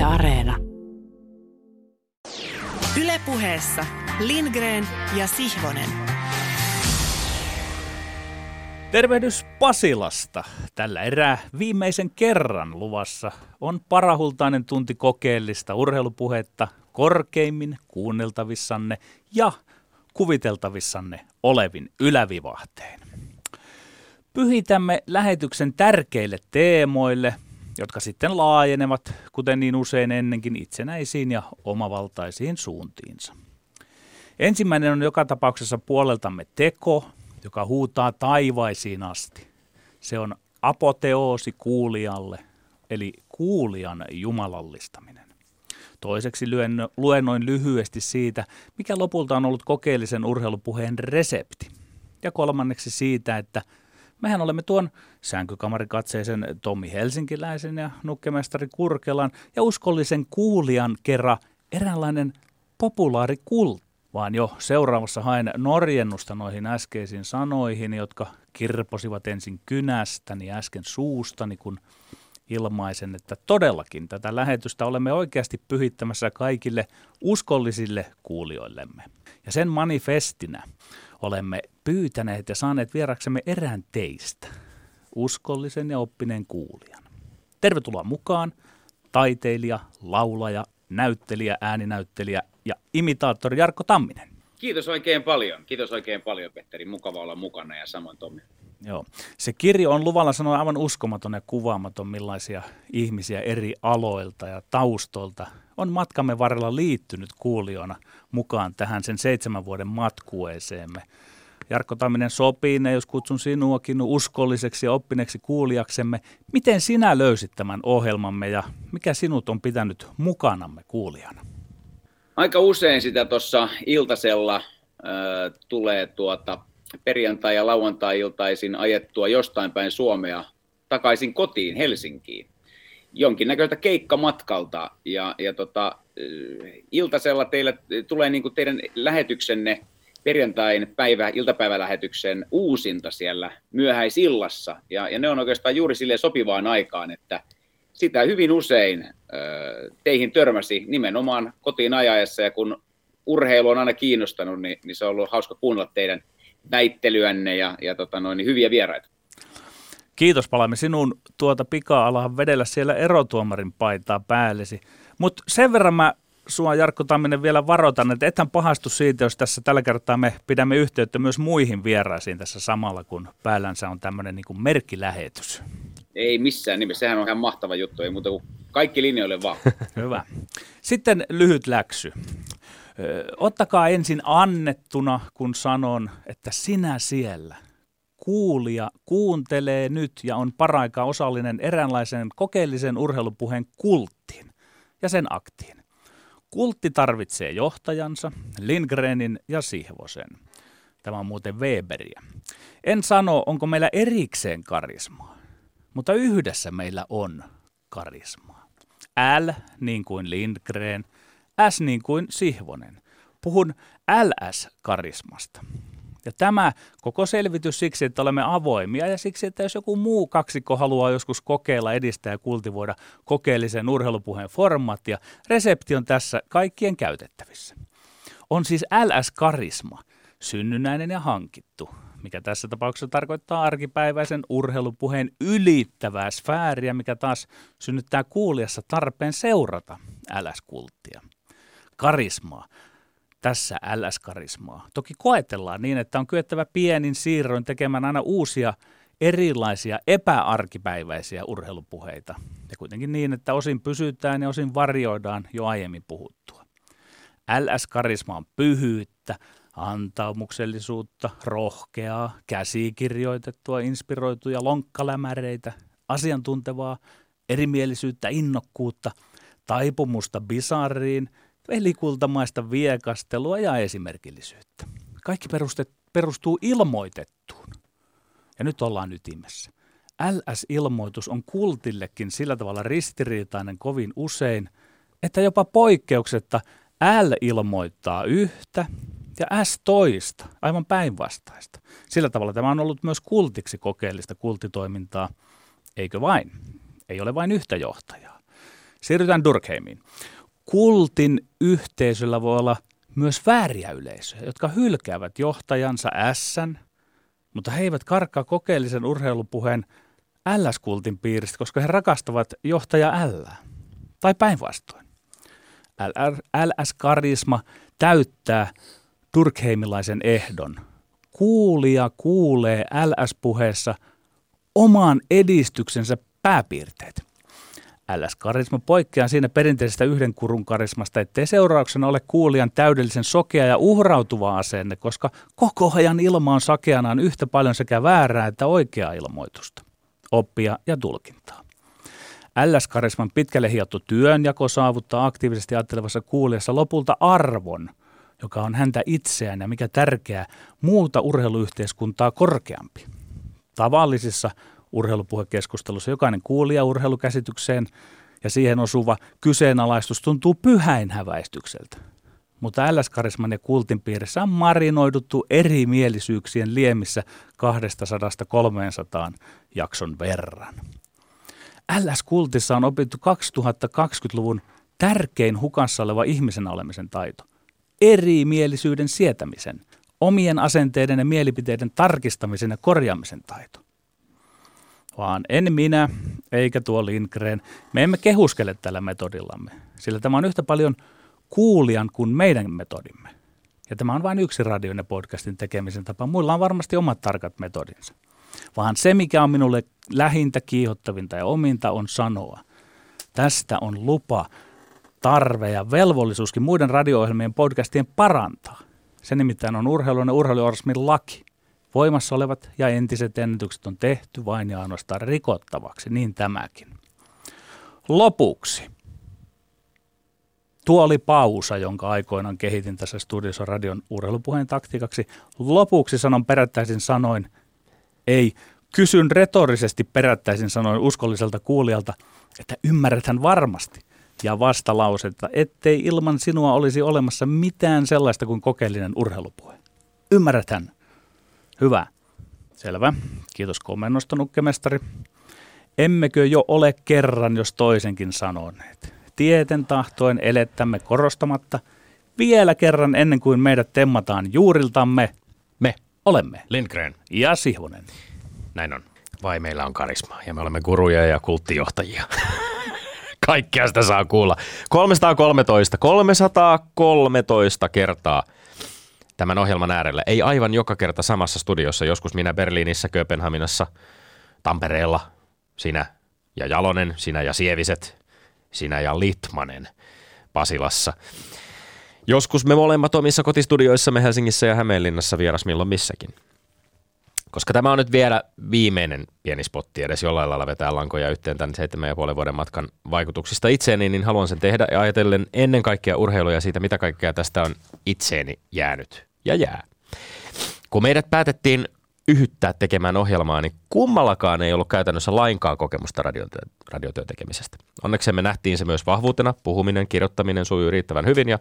Yle Areena. Ylepuheessa Lindgren ja Sihvonen. Tervehdys Pasilasta. Tällä erää viimeisen kerran luvassa on parahultainen tunti kokeellista urheilupuhetta korkeimmin kuunneltavissanne ja kuviteltavissanne olevin ylävivahteen. Pyhitämme lähetyksen tärkeille teemoille, jotka sitten laajenevat, kuten niin usein ennenkin, itsenäisiin ja omavaltaisiin suuntiinsa. Ensimmäinen on joka tapauksessa puoleltamme teko, joka huutaa taivaisiin asti. Se on apoteoosi kuulijalle, eli kuulijan jumalallistaminen. Toiseksi luennoin lyhyesti siitä, mikä lopulta on ollut kokeellisen urheilupuheen resepti. Ja kolmanneksi siitä, että mehän olemme tuon sänkykamarikatseisen Tommi Helsinkiläisen ja nukkemestari Kurkelan ja uskollisen kuulijan kerran eräänlainen populaarikultti vaan jo seuraavassa haen norjennusta noihin äskeisiin sanoihin, jotka kirposivat ensin kynästäni äsken suustani, kun ilmaisen, että todellakin tätä lähetystä olemme oikeasti pyhittämässä kaikille uskollisille kuulijoillemme. Ja sen manifestinä olemme pyytäneet ja saaneet vieraksemme erään teistä, uskollisen ja oppineen kuulijan. Tervetuloa mukaan, taiteilija, laulaja, näyttelijä, ääninäyttelijä ja imitaattori Jarkko Tamminen. Kiitos oikein paljon. Kiitos oikein paljon, Petteri. Mukava olla mukana ja samoin Tommi. Joo. Se kirjo on luvalla sanoa aivan uskomaton ja kuvaamaton, millaisia ihmisiä eri aloilta ja taustoilta on matkamme varrella liittynyt kuulijoina mukaan tähän sen seitsemän vuoden matkueeseemme. Jarkko Tamminen sopii ne, jos kutsun sinuakin uskolliseksi ja oppineeksi kuulijaksemme. Miten sinä löysit tämän ohjelmamme ja mikä sinut on pitänyt mukanamme kuulijana? Aika usein sitä tuossa iltasella äh, tulee tuota perjantai- ja lauantai-iltaisin ajettua jostain päin Suomea takaisin kotiin Helsinkiin jonkinnäköistä keikkamatkalta. Ja, ja tota, iltasella teillä tulee niin kuin teidän lähetyksenne perjantain päivä, iltapäivälähetyksen uusinta siellä myöhäisillassa. Ja, ja ne on oikeastaan juuri sille sopivaan aikaan, että sitä hyvin usein äh, teihin törmäsi nimenomaan kotiin ajaessa, ja kun urheilu on aina kiinnostanut, niin, niin se on ollut hauska kuunnella teidän väittelyänne ja, ja tota noin, niin hyviä vieraita. Kiitos, palaamme sinun tuota pika-alahan vedellä siellä erotuomarin paitaa päällesi. Mutta sen verran mä sua Jarkko Tamminen vielä varoitan, että ethän pahastu siitä, jos tässä tällä kertaa me pidämme yhteyttä myös muihin vieraisiin tässä samalla, kun päällänsä on tämmöinen niin merkkilähetys. Ei missään nimessä, sehän on ihan mahtava juttu, ei muuta kuin kaikki linjoille vaan. Hyvä. Sitten lyhyt läksy. Ottakaa ensin annettuna, kun sanon, että sinä siellä, kuulija, kuuntelee nyt ja on paraikaa osallinen eräänlaisen kokeellisen urheilupuheen kulttiin ja sen aktiin. Kultti tarvitsee johtajansa, Lindgrenin ja Sihvosen. Tämä on muuten Weberiä. En sano, onko meillä erikseen karismaa, mutta yhdessä meillä on karismaa. L niin kuin Lindgren, S niin kuin Sihvonen. Puhun LS-karismasta. Ja tämä koko selvitys siksi, että olemme avoimia ja siksi, että jos joku muu kaksikko haluaa joskus kokeilla, edistää ja kultivoida kokeellisen urheilupuheen formaattia, resepti on tässä kaikkien käytettävissä. On siis LS-karisma, synnynnäinen ja hankittu, mikä tässä tapauksessa tarkoittaa arkipäiväisen urheilupuheen ylittävää sfääriä, mikä taas synnyttää kuulijassa tarpeen seurata LS-kulttia. Karismaa tässä LS-karismaa. Toki koetellaan niin, että on kyettävä pienin siirroin tekemään aina uusia erilaisia epäarkipäiväisiä urheilupuheita. Ja kuitenkin niin, että osin pysytään ja osin varjoidaan jo aiemmin puhuttua. LS-karisma on pyhyyttä, antaumuksellisuutta, rohkeaa, käsikirjoitettua, inspiroituja lonkkalämäreitä, asiantuntevaa, erimielisyyttä, innokkuutta, taipumusta bisarriin – velikultamaista viekastelua ja esimerkillisyyttä. Kaikki perustet, perustuu ilmoitettuun. Ja nyt ollaan ytimessä. LS-ilmoitus on kultillekin sillä tavalla ristiriitainen kovin usein, että jopa poikkeuksetta L ilmoittaa yhtä ja S toista, aivan päinvastaista. Sillä tavalla tämä on ollut myös kultiksi kokeellista kultitoimintaa, eikö vain? Ei ole vain yhtä johtajaa. Siirrytään Durkheimiin. Kultin yhteisöllä voi olla myös vääriä yleisöjä, jotka hylkäävät johtajansa Sn, mutta he eivät karkkaa kokeellisen urheilupuheen LS-kultin piiristä, koska he rakastavat johtaja L. Tai päinvastoin. LS-karisma täyttää Durkheimilaisen ehdon. Kuulija kuulee LS-puheessa oman edistyksensä pääpiirteet. LS-karisma poikkeaa siinä perinteisestä yhden kurun karismasta, ettei seurauksena ole kuulijan täydellisen sokea ja uhrautuva asenne, koska koko ajan ilma on sakeanaan yhtä paljon sekä väärää että oikeaa ilmoitusta, oppia ja tulkintaa. LS-karisman pitkälle hiottu työnjako saavuttaa aktiivisesti ajattelevassa kuulijassa lopulta arvon, joka on häntä itseään ja mikä tärkeää, muuta urheiluyhteiskuntaa korkeampi. Tavallisissa urheilupuhekeskustelussa jokainen kuulija urheilukäsitykseen ja siihen osuva kyseenalaistus tuntuu häväistykseltä. Mutta LS-karisman ja kultin piirissä on marinoiduttu erimielisyyksien liemissä 200-300 jakson verran. LS-kultissa on opittu 2020-luvun tärkein hukassa oleva ihmisen olemisen taito. Erimielisyyden sietämisen, omien asenteiden ja mielipiteiden tarkistamisen ja korjaamisen taito. Vaan en minä, eikä tuo Lindgren. Me emme kehuskele tällä metodillamme, sillä tämä on yhtä paljon kuulijan kuin meidän metodimme. Ja tämä on vain yksi radion ja podcastin tekemisen tapa. Muilla on varmasti omat tarkat metodinsa vaan se, mikä on minulle lähintä, kiihottavinta ja ominta, on sanoa. Tästä on lupa, tarve ja velvollisuuskin muiden radio-ohjelmien podcastien parantaa. Se nimittäin on urheilun ja urheiluorsmin laki. Voimassa olevat ja entiset ennätykset on tehty vain ja ainoastaan rikottavaksi, niin tämäkin. Lopuksi. Tuo oli pausa, jonka aikoinaan kehitin tässä studiossa radion urheilupuheen taktiikaksi. Lopuksi sanon perättäisin sanoin – ei, kysyn retorisesti perättäisin sanoin uskolliselta kuulijalta, että ymmärräthän varmasti. Ja vastalausetta, ettei ilman sinua olisi olemassa mitään sellaista kuin kokeellinen urheilupuhe. Ymmärräthän? Hyvä. Selvä. Kiitos komennosta, nukkemestari. Emmekö jo ole kerran, jos toisenkin sanoneet? Tieten tahtoen elettämme korostamatta vielä kerran ennen kuin meidät temmataan juuriltamme – olemme. Lindgren. Ja Sihvonen. Näin on. Vai meillä on karisma ja me olemme guruja ja kulttijohtajia. Kaikkea sitä saa kuulla. 313, 313 kertaa tämän ohjelman äärellä. Ei aivan joka kerta samassa studiossa. Joskus minä Berliinissä, Kööpenhaminassa, Tampereella, sinä ja Jalonen, sinä ja Sieviset, sinä ja Litmanen Pasilassa. Joskus me molemmat omissa kotistudioissamme Helsingissä ja Hämeenlinnassa vieras milloin missäkin. Koska tämä on nyt vielä viimeinen pieni spotti edes jollain lailla vetää lankoja yhteen tämän seitsemän ja puolen vuoden matkan vaikutuksista itseeni, niin haluan sen tehdä ja ajatellen ennen kaikkea urheiluja siitä, mitä kaikkea tästä on itseeni jäänyt ja jää. Kun meidät päätettiin yhyttää tekemään ohjelmaa, niin kummallakaan ei ollut käytännössä lainkaan kokemusta radiotyön, radiotyön tekemisestä. Onneksi me nähtiin se myös vahvuutena, puhuminen, kirjoittaminen sujui riittävän hyvin ja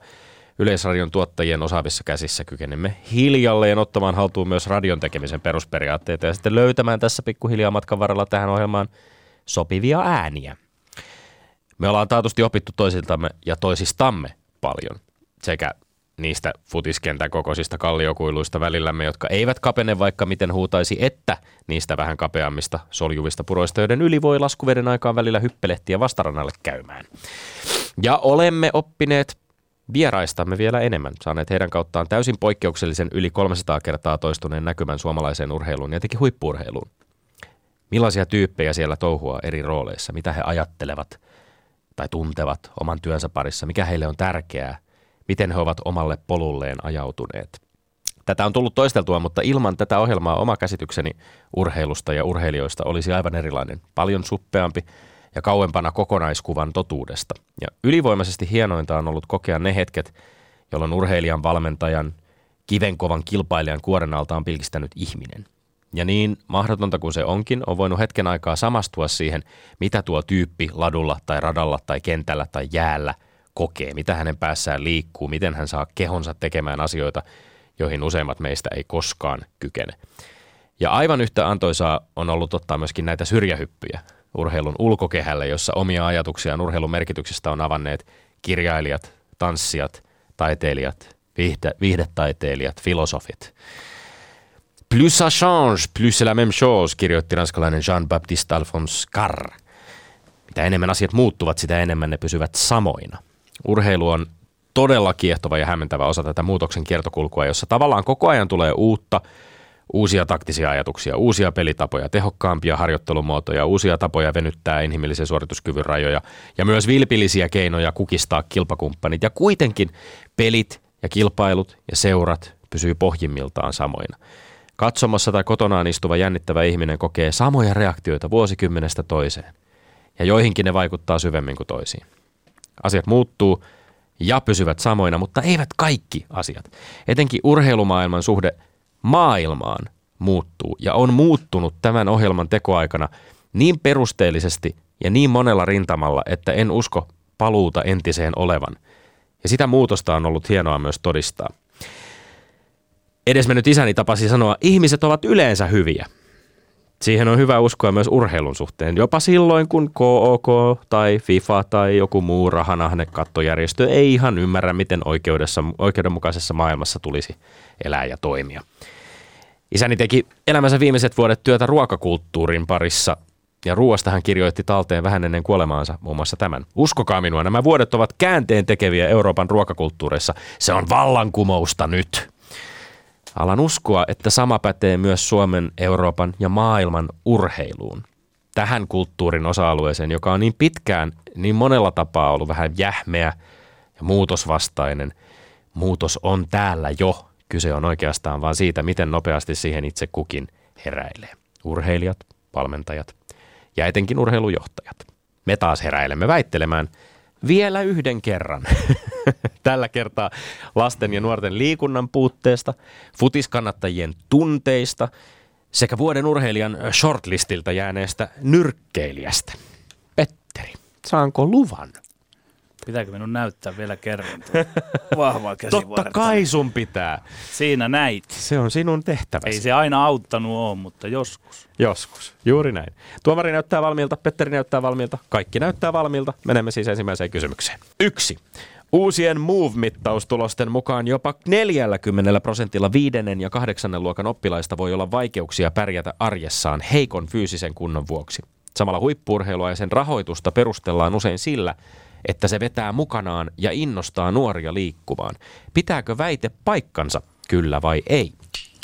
Yleisradion tuottajien osaavissa käsissä kykenemme hiljalleen ottamaan haltuun myös radion tekemisen perusperiaatteita ja sitten löytämään tässä pikkuhiljaa matkan varrella tähän ohjelmaan sopivia ääniä. Me ollaan taatusti opittu toisiltamme ja toisistamme paljon sekä niistä futiskentän kokoisista kalliokuiluista välillämme, jotka eivät kapene vaikka miten huutaisi, että niistä vähän kapeammista soljuvista puroista, joiden yli voi laskuveden aikaan välillä hyppelehtiä vastarannalle käymään. Ja olemme oppineet Vieraistamme vielä enemmän, saaneet heidän kauttaan täysin poikkeuksellisen yli 300 kertaa toistuneen näkymän suomalaiseen urheiluun ja etenkin huippuurheiluun. Millaisia tyyppejä siellä touhua eri rooleissa, mitä he ajattelevat tai tuntevat oman työnsä parissa, mikä heille on tärkeää, miten he ovat omalle polulleen ajautuneet. Tätä on tullut toisteltua, mutta ilman tätä ohjelmaa oma käsitykseni urheilusta ja urheilijoista olisi aivan erilainen, paljon suppeampi ja kauempana kokonaiskuvan totuudesta. Ja ylivoimaisesti hienointa on ollut kokea ne hetket, jolloin urheilijan, valmentajan, kivenkovan kilpailijan kuoren alta on pilkistänyt ihminen. Ja niin mahdotonta kuin se onkin, on voinut hetken aikaa samastua siihen, mitä tuo tyyppi ladulla tai radalla tai kentällä tai jäällä kokee, mitä hänen päässään liikkuu, miten hän saa kehonsa tekemään asioita, joihin useimmat meistä ei koskaan kykene. Ja aivan yhtä antoisaa on ollut ottaa myöskin näitä syrjähyppyjä, urheilun ulkokehälle, jossa omia ajatuksiaan urheilun merkityksestä on avanneet kirjailijat, tanssijat, taiteilijat, viihde, viihdetaiteilijat, filosofit. Plus ça change, plus c'est la même chose, kirjoitti ranskalainen Jean-Baptiste Alphonse Carr. Mitä enemmän asiat muuttuvat, sitä enemmän ne pysyvät samoina. Urheilu on todella kiehtova ja hämmentävä osa tätä muutoksen kiertokulkua, jossa tavallaan koko ajan tulee uutta, uusia taktisia ajatuksia, uusia pelitapoja, tehokkaampia harjoittelumuotoja, uusia tapoja venyttää inhimillisen suorituskyvyn rajoja ja myös vilpillisiä keinoja kukistaa kilpakumppanit. Ja kuitenkin pelit ja kilpailut ja seurat pysyy pohjimmiltaan samoina. Katsomassa tai kotonaan istuva jännittävä ihminen kokee samoja reaktioita vuosikymmenestä toiseen. Ja joihinkin ne vaikuttaa syvemmin kuin toisiin. Asiat muuttuu ja pysyvät samoina, mutta eivät kaikki asiat. Etenkin urheilumaailman suhde maailmaan muuttuu ja on muuttunut tämän ohjelman tekoaikana niin perusteellisesti ja niin monella rintamalla, että en usko paluuta entiseen olevan. Ja sitä muutosta on ollut hienoa myös todistaa. Edesmennyt isäni tapasi sanoa, ihmiset ovat yleensä hyviä. Siihen on hyvä uskoa myös urheilun suhteen, jopa silloin kun KOK tai FIFA tai joku muu rahanahne kattojärjestö ei ihan ymmärrä, miten oikeudessa, oikeudenmukaisessa maailmassa tulisi elää ja toimia. Isäni teki elämänsä viimeiset vuodet työtä ruokakulttuurin parissa ja ruoasta hän kirjoitti talteen vähän ennen kuolemaansa muun muassa tämän. Uskokaa minua, nämä vuodet ovat käänteen tekeviä Euroopan ruokakulttuurissa. Se on vallankumousta nyt. Alan uskoa, että sama pätee myös Suomen, Euroopan ja maailman urheiluun. Tähän kulttuurin osa-alueeseen, joka on niin pitkään, niin monella tapaa ollut vähän jähmeä ja muutosvastainen. Muutos on täällä jo. Kyse on oikeastaan vain siitä, miten nopeasti siihen itse kukin heräilee. Urheilijat, valmentajat ja etenkin urheilujohtajat. Me taas heräilemme väittelemään vielä yhden kerran. Tällä kertaa lasten ja nuorten liikunnan puutteesta, futiskannattajien tunteista sekä vuoden urheilijan shortlistilta jääneestä nyrkkeilijästä. Petteri, saanko luvan? Pitääkö minun näyttää vielä kerran vahvaa Totta kai sun pitää. Siinä näit. Se on sinun tehtäväsi. Ei se aina auttanut ole, mutta joskus. Joskus, juuri näin. Tuomari näyttää valmiilta, Petteri näyttää valmiilta, kaikki näyttää valmiilta. Menemme siis ensimmäiseen kysymykseen. Yksi. Uusien Move-mittaustulosten mukaan jopa 40 prosentilla viidennen ja kahdeksannen luokan oppilaista voi olla vaikeuksia pärjätä arjessaan heikon fyysisen kunnon vuoksi. Samalla huippurheilua ja sen rahoitusta perustellaan usein sillä, että se vetää mukanaan ja innostaa nuoria liikkumaan. Pitääkö väite paikkansa, kyllä vai ei?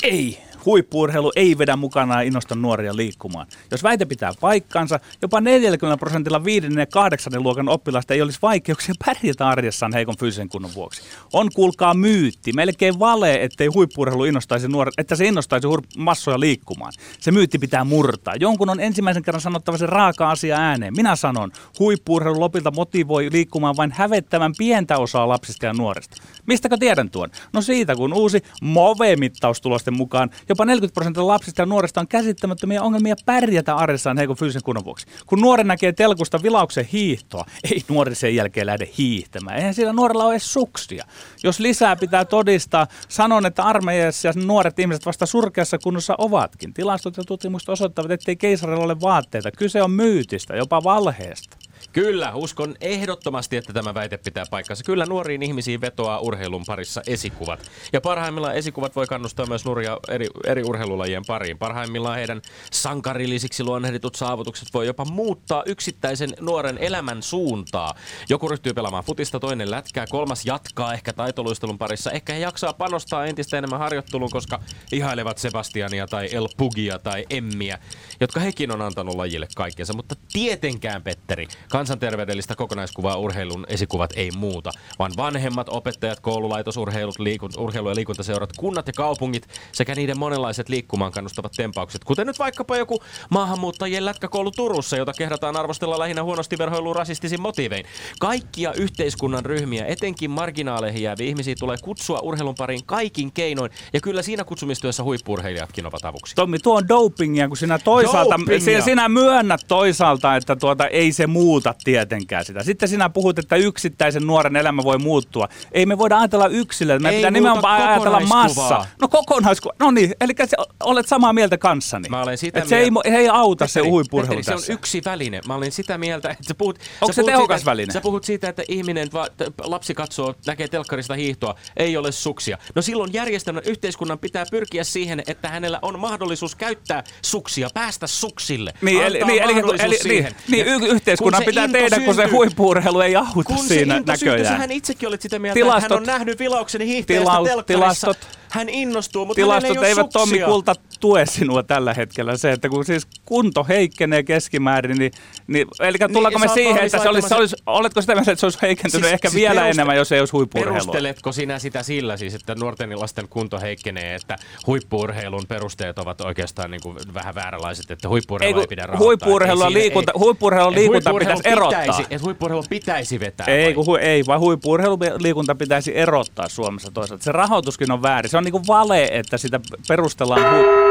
Ei huippuurheilu ei vedä mukanaan ja innosta nuoria liikkumaan. Jos väite pitää paikkansa, jopa 40 prosentilla 5. ja 8. luokan oppilasta ei olisi vaikeuksia pärjätä arjessaan heikon fyysisen kunnon vuoksi. On kuulkaa myytti, melkein vale, ettei huippuurheilu innostaisi nuoret, että se innostaisi massoja liikkumaan. Se myytti pitää murtaa. Jonkun on ensimmäisen kerran sanottava se raaka asia ääneen. Minä sanon, huippuurheilu lopilta motivoi liikkumaan vain hävettävän pientä osaa lapsista ja nuorista. Mistäkö tiedän tuon? No siitä, kun uusi MOVE-mittaustulosten mukaan jopa 40 prosenttia lapsista ja nuorista on käsittämättömiä ongelmia pärjätä arjessaan heikon fyysisen kunnon vuoksi. Kun nuori näkee telkusta vilauksen hiihtoa, ei nuori sen jälkeen lähde hiihtämään. Eihän sillä nuorella ole edes suksia. Jos lisää pitää todistaa, sanon, että armeijassa nuoret ihmiset vasta surkeassa kunnossa ovatkin. Tilastot ja tutkimukset osoittavat, ettei keisarilla ole vaatteita. Kyse on myytistä, jopa valheesta. Kyllä, uskon ehdottomasti, että tämä väite pitää paikkansa. Kyllä nuoriin ihmisiin vetoaa urheilun parissa esikuvat. Ja parhaimmillaan esikuvat voi kannustaa myös nuoria eri, eri urheilulajien pariin. Parhaimmillaan heidän sankarillisiksi luonnehditut saavutukset voi jopa muuttaa yksittäisen nuoren elämän suuntaa. Joku ryhtyy pelaamaan futista, toinen lätkää, kolmas jatkaa ehkä taitoluistelun parissa. Ehkä he jaksaa panostaa entistä enemmän harjoitteluun, koska ihailevat Sebastiania tai El Pugia tai Emmiä, jotka hekin on antanut lajille kaikkensa. Mutta tietenkään, Petteri, Kansanterveydellistä kokonaiskuvaa urheilun esikuvat ei muuta, vaan vanhemmat opettajat, koululaitos, urheilut, liikun, urheilu- ja liikuntaseurat, kunnat ja kaupungit sekä niiden monenlaiset liikkumaan kannustavat tempaukset, kuten nyt vaikkapa joku maahanmuuttajien lätkäkoulu Turussa, jota kehdataan arvostella lähinnä huonosti verhoiluun rasistisin motivein. Kaikkia yhteiskunnan ryhmiä, etenkin marginaaleihin jääviä ihmisiä, tulee kutsua urheilun pariin kaikin keinoin, ja kyllä siinä kutsumistyössä huippurheilijatkin ovat avuksi. Tommi, tuo on dopingia, kun sinä toisaalta, sinä, sinä myönnät toisaalta, että tuota ei se muuta tietenkään sitä. Sitten sinä puhut, että yksittäisen nuoren elämä voi muuttua. Ei me voida ajatella yksilöä, me Ei pitää nimenomaan ajatella massa. No kokonaiskuva. No niin, eli se, olet samaa mieltä kanssani. Mä olen sitä se ei, mieltä- ei, ei auta se Petteri, huipurheilu Petteri, se on yksi väline. Mä olin sitä mieltä, että sä puhut... Onko sä se puhut tehokas siitä, väline? Sä puhut siitä, että ihminen, va, lapsi katsoo, näkee telkkarista hiihtoa, ei ole suksia. No silloin järjestelmän, yhteiskunnan pitää pyrkiä siihen, että hänellä on mahdollisuus käyttää suksia, päästä suksille. Niin, eli, niin, eli, mahdollisuus eli, niin, niin yhteiskunnan kun se pitää into tehdä, kun se syntyy- huippuurheilu ei auta kun siinä se into syntyy, näköjään. hän itsekin olit sitä mieltä, Tilastot- että hän on nähnyt vilauksen hiihtäjästä Tila- telkkarissa. tilastot- Hän innostuu, mutta Tilastot ei eivät Tommi. Kulta tue sinua tällä hetkellä. Se, että kun siis kunto heikkenee keskimäärin, niin, niin eli tullaanko sä me siihen, että se olisi, se olisi, oletko sitä mieltä, että se olisi heikentynyt Siis- ehkä siis vielä peruste- enemmän, jos ei olisi huippuurheilua? Perusteletko sinä sitä sillä siis, että nuorten ja lasten kunto heikkenee, että huippuurheilun perusteet ovat oikeastaan niin kuin vähän vääränlaiset, että Ei, huippuurheilua kun ei, pidä rahoittaa. Ei siinä- liikunta- ei- huippu-urheilu ja et liikunta pitäisi erottaa. Pitäisi, että huippuurheilu pitäisi vetää. Ei, vai? kun, hu- ei, vaan huippu-urheiluliikunta pitäisi erottaa Suomessa toisaalta. Se rahoituskin on väärin. Se on niin kuin vale, että sitä perustellaan hu-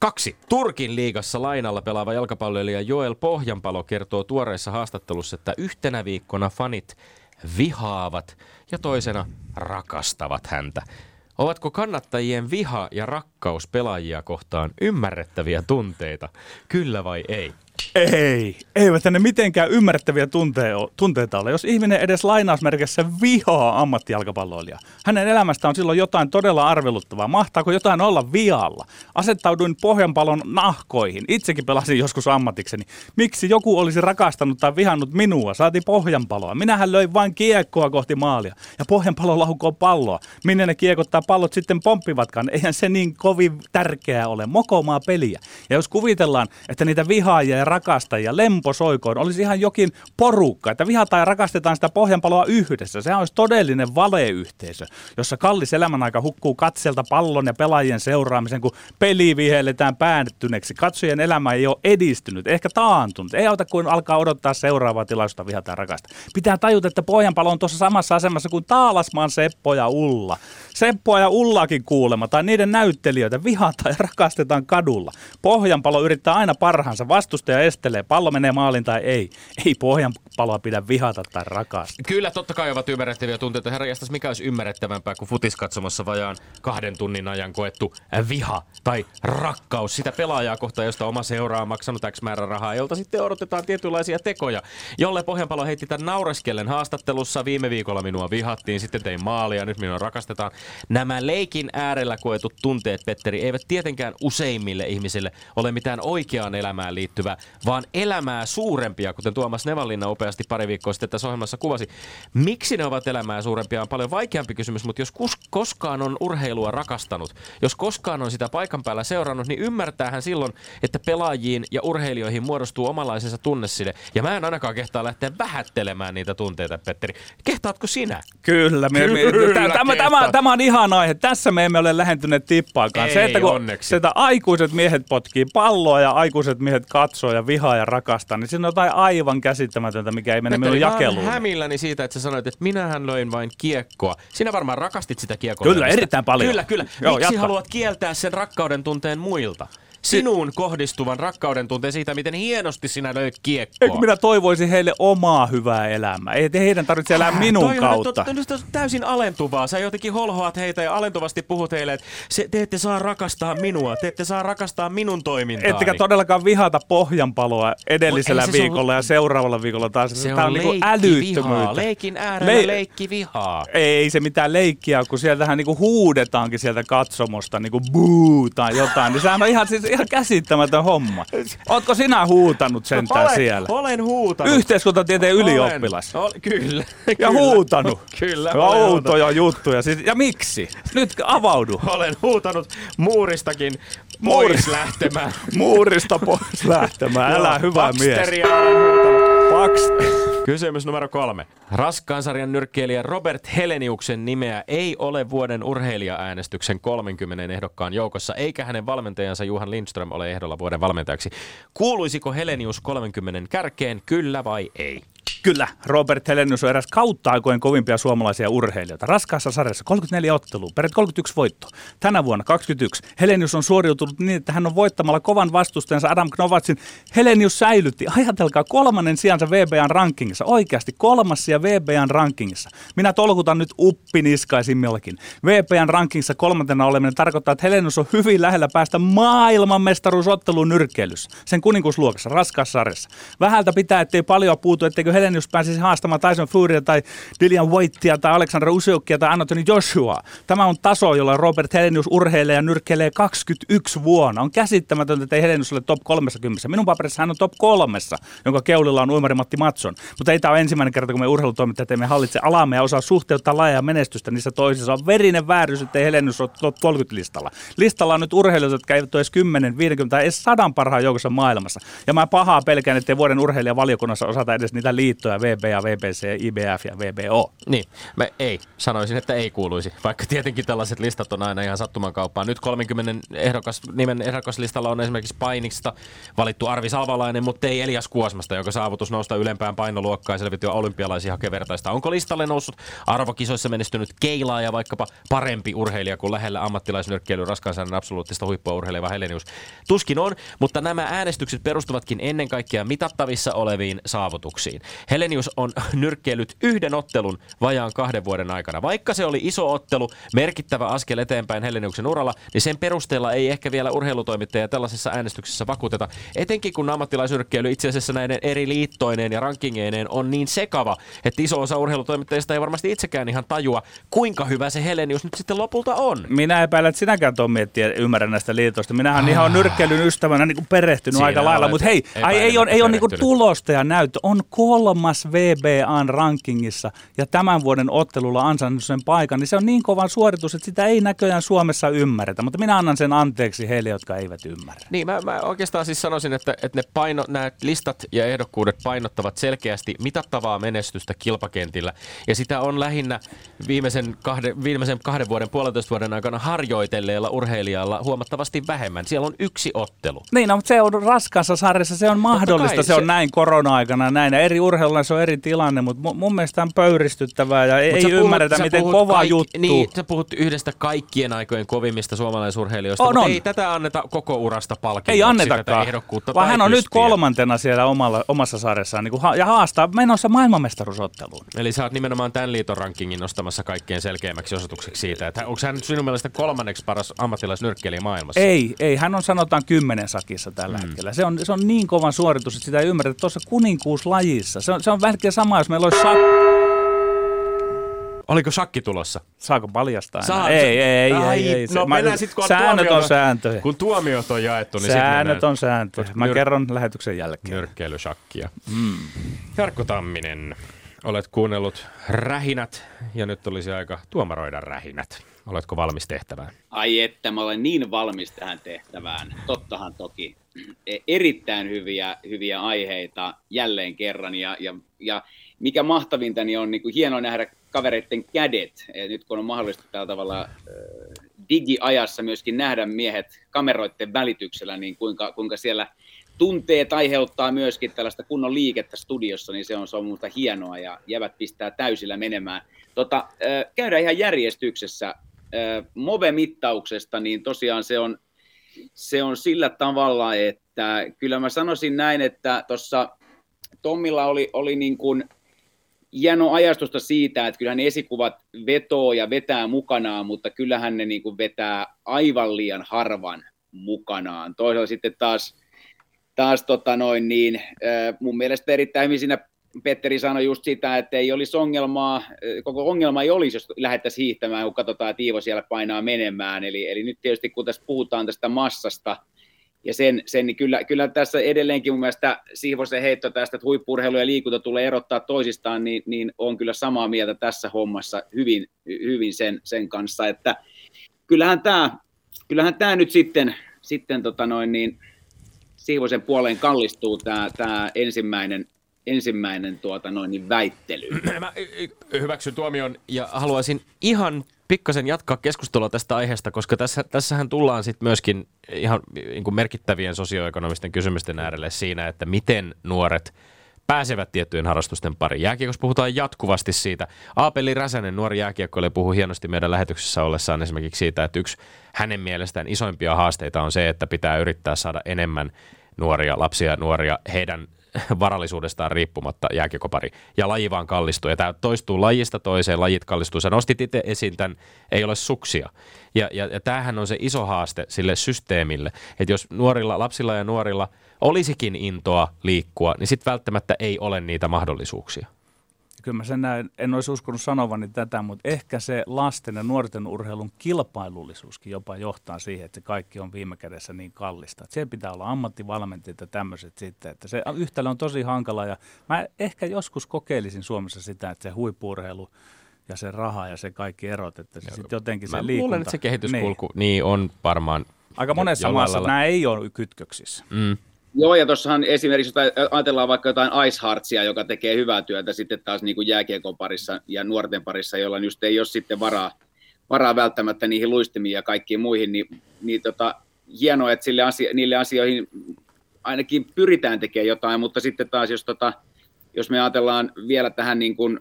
Kaksi. Turkin liigassa lainalla pelaava jalkapalloilija Joel Pohjanpalo kertoo tuoreessa haastattelussa, että yhtenä viikkona fanit vihaavat ja toisena rakastavat häntä. Ovatko kannattajien viha ja rakkaus pelaajia kohtaan ymmärrettäviä tunteita? Kyllä vai ei? Ei, eivät ne mitenkään ymmärrettäviä tunte- tunteita ole. Jos ihminen edes lainausmerkissä vihaa ammattijalkapalloilijaa, hänen elämästä on silloin jotain todella arveluttavaa. Mahtaako jotain olla vialla? Asettauduin pohjanpalon nahkoihin. Itsekin pelasin joskus ammatikseni. Miksi joku olisi rakastanut tai vihannut minua? Saati pohjanpaloa. Minähän löin vain kiekkoa kohti maalia. Ja pohjanpalo lahukoo palloa. Minne ne kiekottaa pallot sitten pomppivatkaan? Eihän se niin kovin tärkeää ole. Mokomaa peliä. Ja jos kuvitellaan, että niitä vihaajia ja rakastajia lemposoikoon olisi ihan jokin porukka, että vihataan ja rakastetaan sitä pohjanpaloa yhdessä. Sehän olisi todellinen valeyhteisö, jossa kallis elämänaika hukkuu katselta pallon ja pelaajien seuraamisen, kun peli vihelletään päättyneeksi. Katsojien elämä ei ole edistynyt, ehkä taantunut. Ei auta kuin alkaa odottaa seuraavaa tilaisuutta vihata ja rakastaa. Pitää tajuta, että pohjanpalo on tuossa samassa asemassa kuin Taalasmaan Seppo ja Ulla. Seppoa ja Ullaakin kuulema, tai niiden näyttelijöitä vihataan ja rakastetaan kadulla. Pohjanpalo yrittää aina parhaansa, vastustaja estelee, pallo menee maalin tai ei. Ei pohjanpaloa pidä vihata tai rakastaa. Kyllä, totta kai ovat ymmärrettäviä tunteita. Herra jästäs, mikä olisi ymmärrettävämpää kuin futiskatsomassa vajaan kahden tunnin ajan koettu viha tai rakkaus sitä pelaajaa kohtaan, josta oma seura on maksanut X määrä rahaa, jolta sitten odotetaan tietynlaisia tekoja. Jolle Pohjanpalo heitti tämän naureskellen haastattelussa. Viime viikolla minua vihattiin, sitten tein maalia, nyt minua rakastetaan. Nämä leikin äärellä koetut tunteet, Petteri, eivät tietenkään useimmille ihmisille ole mitään oikeaan elämään liittyvää, vaan elämää suurempia, kuten Tuomas Nevalinna upeasti pari viikkoa sitten tässä ohjelmassa kuvasi. Miksi ne ovat elämää suurempia on paljon vaikeampi kysymys, mutta jos kus- koskaan on urheilua rakastanut, jos koskaan on sitä paikan päällä seurannut, niin ymmärtäähän silloin, että pelaajiin ja urheilijoihin muodostuu omanlaisensa tunneside. Ja mä en ainakaan kehtaa lähteä vähättelemään niitä tunteita, Petteri. Kehtaatko sinä? Kyllä, me, me, Kyllä tämä, tämä, tämä, on ihan aihe. Tässä me emme ole lähentyneet tippaakaan. se, Ei, että kun onneksi. sitä aikuiset miehet potkii palloa ja aikuiset miehet katsoo ja vihaa ja rakastaa, niin siinä on jotain aivan käsittämätöntä, mikä ei mene minun jakeluun. hämilläni siitä, että sä sanoit, että minähän löin vain kiekkoa. Sinä varmaan rakastit sitä kiekkoa. Kyllä, erittäin paljon. Kyllä, kyllä. Joo, Miksi jatka. haluat kieltää sen rakkauden tunteen muilta? Sinuun kohdistuvan rakkauden tunteen siitä, miten hienosti sinä löit kiekkoa. Eikö minä toivoisin heille omaa hyvää elämää? Ei heidän tarvitse elää minun Toihan kautta. on tot- tot- täysin alentuvaa. Sä jotenkin holhoat heitä ja alentuvasti puhut heille, että se, te ette saa rakastaa minua, te ette saa rakastaa minun toimintaani. Ettekä todellakaan vihata pohjanpaloa edellisellä se on- viikolla ja seuraavalla viikolla taas. se Tämä on, niinku leikki älyttömyyttä. Leikin äärellä Le- leikki vihaa. Ei se mitään leikkiä, kun sieltähän niinku huudetaankin sieltä katsomosta niinku buu tai jotain, niin sehän on ihan, siis ihan käsittämätön homma. Ootko sinä huutanut sentään olen, siellä? Olen huutanut. Yhteiskuntatieteen ylioppilas. Olen, ol, kyllä. Ja kyllä. huutanut. Kyllä. huutanut. Outoja juttuja. Siis, ja miksi? Nyt avaudu. Olen huutanut muuristakin Muuri- pois lähtemään. Muurista pois lähtemään. Älä hyvä mies. Baksteria olen huutanut. Paks. Kysymys numero kolme. Raskaan sarjan nyrkkeilijä Robert Heleniuksen nimeä ei ole vuoden urheilija-äänestyksen 30 ehdokkaan joukossa, eikä hänen valmentajansa Juhan Lindström ole ehdolla vuoden valmentajaksi. Kuuluisiko Helenius 30 kärkeen, kyllä vai ei? Kyllä, Robert Helenius on eräs kautta aikojen kovimpia suomalaisia urheilijoita. Raskaassa sarjassa 34 ottelua, peräti 31 voitto. Tänä vuonna 21. Helenius on suoriutunut niin, että hän on voittamalla kovan vastustajansa Adam Knovatsin. Helenius säilytti, ajatelkaa, kolmannen sijansa VBAn rankingissa. Oikeasti kolmas sija VBAn rankingissa. Minä tolkutan nyt uppiniskaisimmillakin. VBAn rankingissa kolmantena oleminen tarkoittaa, että Helenius on hyvin lähellä päästä maailmanmestaruusotteluun nyrkkeilyssä. Sen kuninkuusluokassa, raskaassa sarjassa. Vähältä pitää, ettei paljon puutu, etteikö Helenius pääsisi haastamaan Tyson Furya tai Dillian Whitea tai Alexander Useukia tai Anthony Joshua. Tämä on taso, jolla Robert Helenius urheilee ja nyrkkeilee 21 vuonna. On käsittämätöntä, että ei Helenius ole top 30. Minun paperissa hän on top kolmessa, jonka keulilla on uimari Matti Matson. Mutta ei tämä ole ensimmäinen kerta, kun me urheilutoimittajat emme hallitse alamme ja osaa suhteuttaa laajaa menestystä niissä toisissa. On verinen vääryys, että ei Helenius ole top 30 listalla. Listalla on nyt urheilijoita, jotka eivät ole edes 10, 50 tai edes 100 parhaan joukossa maailmassa. Ja mä pahaa pelkään, että vuoden urheilijavaliokunnassa osata edes niitä liittoja, VBA, VBC, IBF ja VBO. Niin, mä ei. Sanoisin, että ei kuuluisi, vaikka tietenkin tällaiset listat on aina ihan sattuman kauppaan. Nyt 30 ehdokas, nimen ehdokaslistalla on esimerkiksi painista valittu Arvi Salvalainen, mutta ei Elias Kuosmasta, jonka saavutus nousta ylempään painoluokkaan ja selviytyä olympialaisia hakevertaista. Onko listalle noussut arvokisoissa menestynyt keilaa ja vaikkapa parempi urheilija kuin lähellä ammattilaisnyrkkeilyn raskaan absoluuttista huippua urheileva Helenius? Tuskin on, mutta nämä äänestykset perustuvatkin ennen kaikkea mitattavissa oleviin saavutuksiin. Helenius on nyrkkeillyt yhden ottelun vajaan kahden vuoden aikana. Vaikka se oli iso ottelu, merkittävä askel eteenpäin Heleniuksen uralla, niin sen perusteella ei ehkä vielä urheilutoimittaja tällaisessa äänestyksessä vakuuteta. Etenkin kun ammattilaisyrkkeily itse asiassa näiden eri liittoineen ja rankingeineen on niin sekava, että iso osa urheilutoimittajista ei varmasti itsekään ihan tajua, kuinka hyvä se Helenius nyt sitten lopulta on. Minä epäilen, että sinäkään Tommi et ymmärrä näistä liitoista. Minähän ah. ihan nyrkkeilyn ystävänä niin kuin perehtynyt Siinä aika lailla, mutta hei, ai, ei, on, ei ole niin tulosta ja näyttö. On kolmas VBAn rankingissa ja tämän vuoden ottelulla ansainnut sen paikan, niin se on niin kova suoritus, että sitä ei näköjään Suomessa ymmärretä. Mutta minä annan sen anteeksi heille, jotka eivät ymmärrä. Niin, mä, mä oikeastaan siis sanoisin, että, että ne paino, nämä listat ja ehdokkuudet painottavat selkeästi mitattavaa menestystä kilpakentillä. Ja sitä on lähinnä viimeisen kahden, viimeisen kahden vuoden, puolentoista vuoden aikana harjoitelleella urheilijalla huomattavasti vähemmän. Siellä on yksi ottelu. Niin, no, mutta se on raskaassa sarjassa, se on mahdollista, se, se on näin korona-aikana näin. Ja eri urheilulla se on eri tilanne, mutta mun mielestä on pöyristyttävää ja ei puhut, ymmärretä, miten kova kaik- juttu. Niin, sä puhut yhdestä kaikkien aikojen kovimmista suomalaisurheilijoista, on, mutta on. ei tätä anneta koko urasta palkinnoksi. Ei annetakaan, vaan hän on nyt kolmantena siellä omalla, omassa sarjassaan niin ha- ja haastaa menossa maailmanmestaruusotteluun. Eli sä oot nimenomaan tämän liiton rankingin nostamassa kaikkein selkeimmäksi osoitukseksi siitä, että onko hän nyt sinun mielestä kolmanneksi paras ammattilaisnyrkkeilijä maailmassa? Ei, ei, hän on sanotaan kymmenen sakissa tällä mm. hetkellä. Se on, se on niin kovan suoritus, että sitä ei ymmärrä tuossa kuninkuuslajissa. Se on, se on vähän sama, jos meillä olisi sak- Oliko shakki tulossa? Saako paljastaa? Saa, ei, ei, ei, Ai, ei, ei. No mä, mennään sitten, kun säännöt on sääntöjä. Kun tuomiot on jaettu, niin Säännöt on sääntöjä. Mä nyr- kerron lähetyksen jälkeen. Nyrkkeilyshakkia. Mm. Jarkko Tamminen, olet kuunnellut rähinät ja nyt olisi aika tuomaroida rähinät. Oletko valmis tehtävään? Ai että, mä olen niin valmis tähän tehtävään. Tottahan toki. E, erittäin hyviä, hyviä aiheita jälleen kerran ja, ja, ja mikä mahtavinta, niin on niin kuin hienoa nähdä kavereiden kädet. Et nyt kun on mahdollista tällä tavalla digiajassa myöskin nähdä miehet kameroiden välityksellä, niin kuinka, kuinka siellä tunteet aiheuttaa myöskin tällaista kunnon liikettä studiossa, niin se on, se on muuta hienoa ja jävät pistää täysillä menemään. Tota, käydään ihan järjestyksessä. Move-mittauksesta, niin tosiaan se on, se on sillä tavalla, että kyllä mä sanoisin näin, että tuossa Tommilla oli, oli niin kuin hienoa ajastusta siitä, että kyllähän esikuvat vetoo ja vetää mukanaan, mutta kyllähän ne niin kuin vetää aivan liian harvan mukanaan. Toisaalta sitten taas, taas tota noin, niin, mun mielestä erittäin hyvin siinä Petteri sanoi just sitä, että ei olisi ongelmaa, koko ongelma ei olisi, jos lähdettäisiin hiihtämään, kun katsotaan, että Iivo siellä painaa menemään. Eli, eli nyt tietysti kun tässä puhutaan tästä massasta, ja sen, sen niin kyllä, kyllä tässä edelleenkin mun mielestä Siivosen heitto tästä, että huippurheilu ja liikunta tulee erottaa toisistaan, niin, niin on kyllä samaa mieltä tässä hommassa hyvin, hyvin sen, sen kanssa, että kyllähän tämä, kyllähän tämä nyt sitten, sitten tota noin, niin Siivosen puoleen kallistuu tämä, tämä ensimmäinen, ensimmäinen tuota noin, niin väittely. Mä hyväksyn tuomion ja haluaisin ihan pikkasen jatkaa keskustelua tästä aiheesta, koska tässä, tässähän tullaan sitten myöskin ihan niin kuin merkittävien sosioekonomisten kysymysten äärelle siinä, että miten nuoret pääsevät tiettyjen harrastusten pariin. Jääkiekossa puhutaan jatkuvasti siitä. Aapeli Räsänen, nuori jääkiekkoilija, puhuu hienosti meidän lähetyksessä ollessaan esimerkiksi siitä, että yksi hänen mielestään isoimpia haasteita on se, että pitää yrittää saada enemmän nuoria, lapsia nuoria heidän varallisuudestaan riippumatta jääkiekopari. Ja laji vaan kallistuu. Ja tämä toistuu lajista toiseen, lajit kallistuu. Sä nostit itse esiin tämän, ei ole suksia. Ja, ja, ja tämähän on se iso haaste sille systeemille, että jos nuorilla, lapsilla ja nuorilla olisikin intoa liikkua, niin sitten välttämättä ei ole niitä mahdollisuuksia kyllä mä sen näin, en olisi uskonut sanovani tätä, mutta ehkä se lasten ja nuorten urheilun kilpailullisuuskin jopa johtaa siihen, että se kaikki on viime kädessä niin kallista. Että siellä pitää olla ammattivalmentajat ja tämmöiset sitten, että se yhtälö on tosi hankala ja mä ehkä joskus kokeilisin Suomessa sitä, että se huippurheilu ja se raha ja se kaikki erot, että se sitten jotenkin se mä liikunta. luulen, että se kehityskulku niin. niin on varmaan Aika monessa maassa nämä ei ole kytköksissä. Mm. Joo, ja tuossahan esimerkiksi ajatellaan vaikka jotain Ice Heartsia, joka tekee hyvää työtä sitten taas niin kuin jääkiekon parissa ja nuorten parissa, joilla just ei ole sitten varaa, varaa välttämättä niihin luistimiin ja kaikkiin muihin, niin, niin tota, hienoa, että sille asia, niille asioihin ainakin pyritään tekemään jotain, mutta sitten taas jos, tota, jos me ajatellaan vielä tähän niin kuin,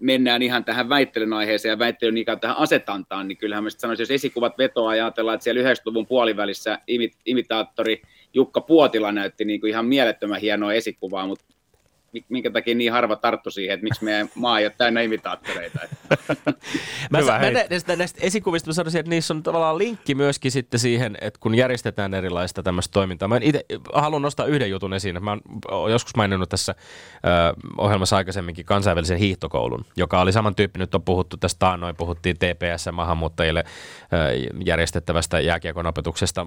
mennään ihan tähän väittelyn aiheeseen ja väittelyn ikään tähän asetantaan, niin kyllähän mä sanoisin, jos esikuvat vetoa ja ajatellaan, että siellä 90-luvun puolivälissä imitaattori Jukka Puotila näytti niin kuin ihan mielettömän hienoa esikuvaa, mutta minkä takia niin harva tarttu siihen, että miksi meidän maa ei ole täynnä imitaattoreita. mä Hyvä, nä- näistä, näistä esikuvista mä sanoisin, että niissä on tavallaan linkki myöskin sitten siihen, että kun järjestetään erilaista tämmöistä toimintaa. Mä itse haluan nostaa yhden jutun esiin. Mä oon joskus maininnut tässä ö, ohjelmassa aikaisemminkin kansainvälisen hiihtokoulun, joka oli samantyyppinen. Nyt on puhuttu tästä taannoin, puhuttiin TPS-maahanmuuttajille ö, järjestettävästä jääkiekon opetuksesta.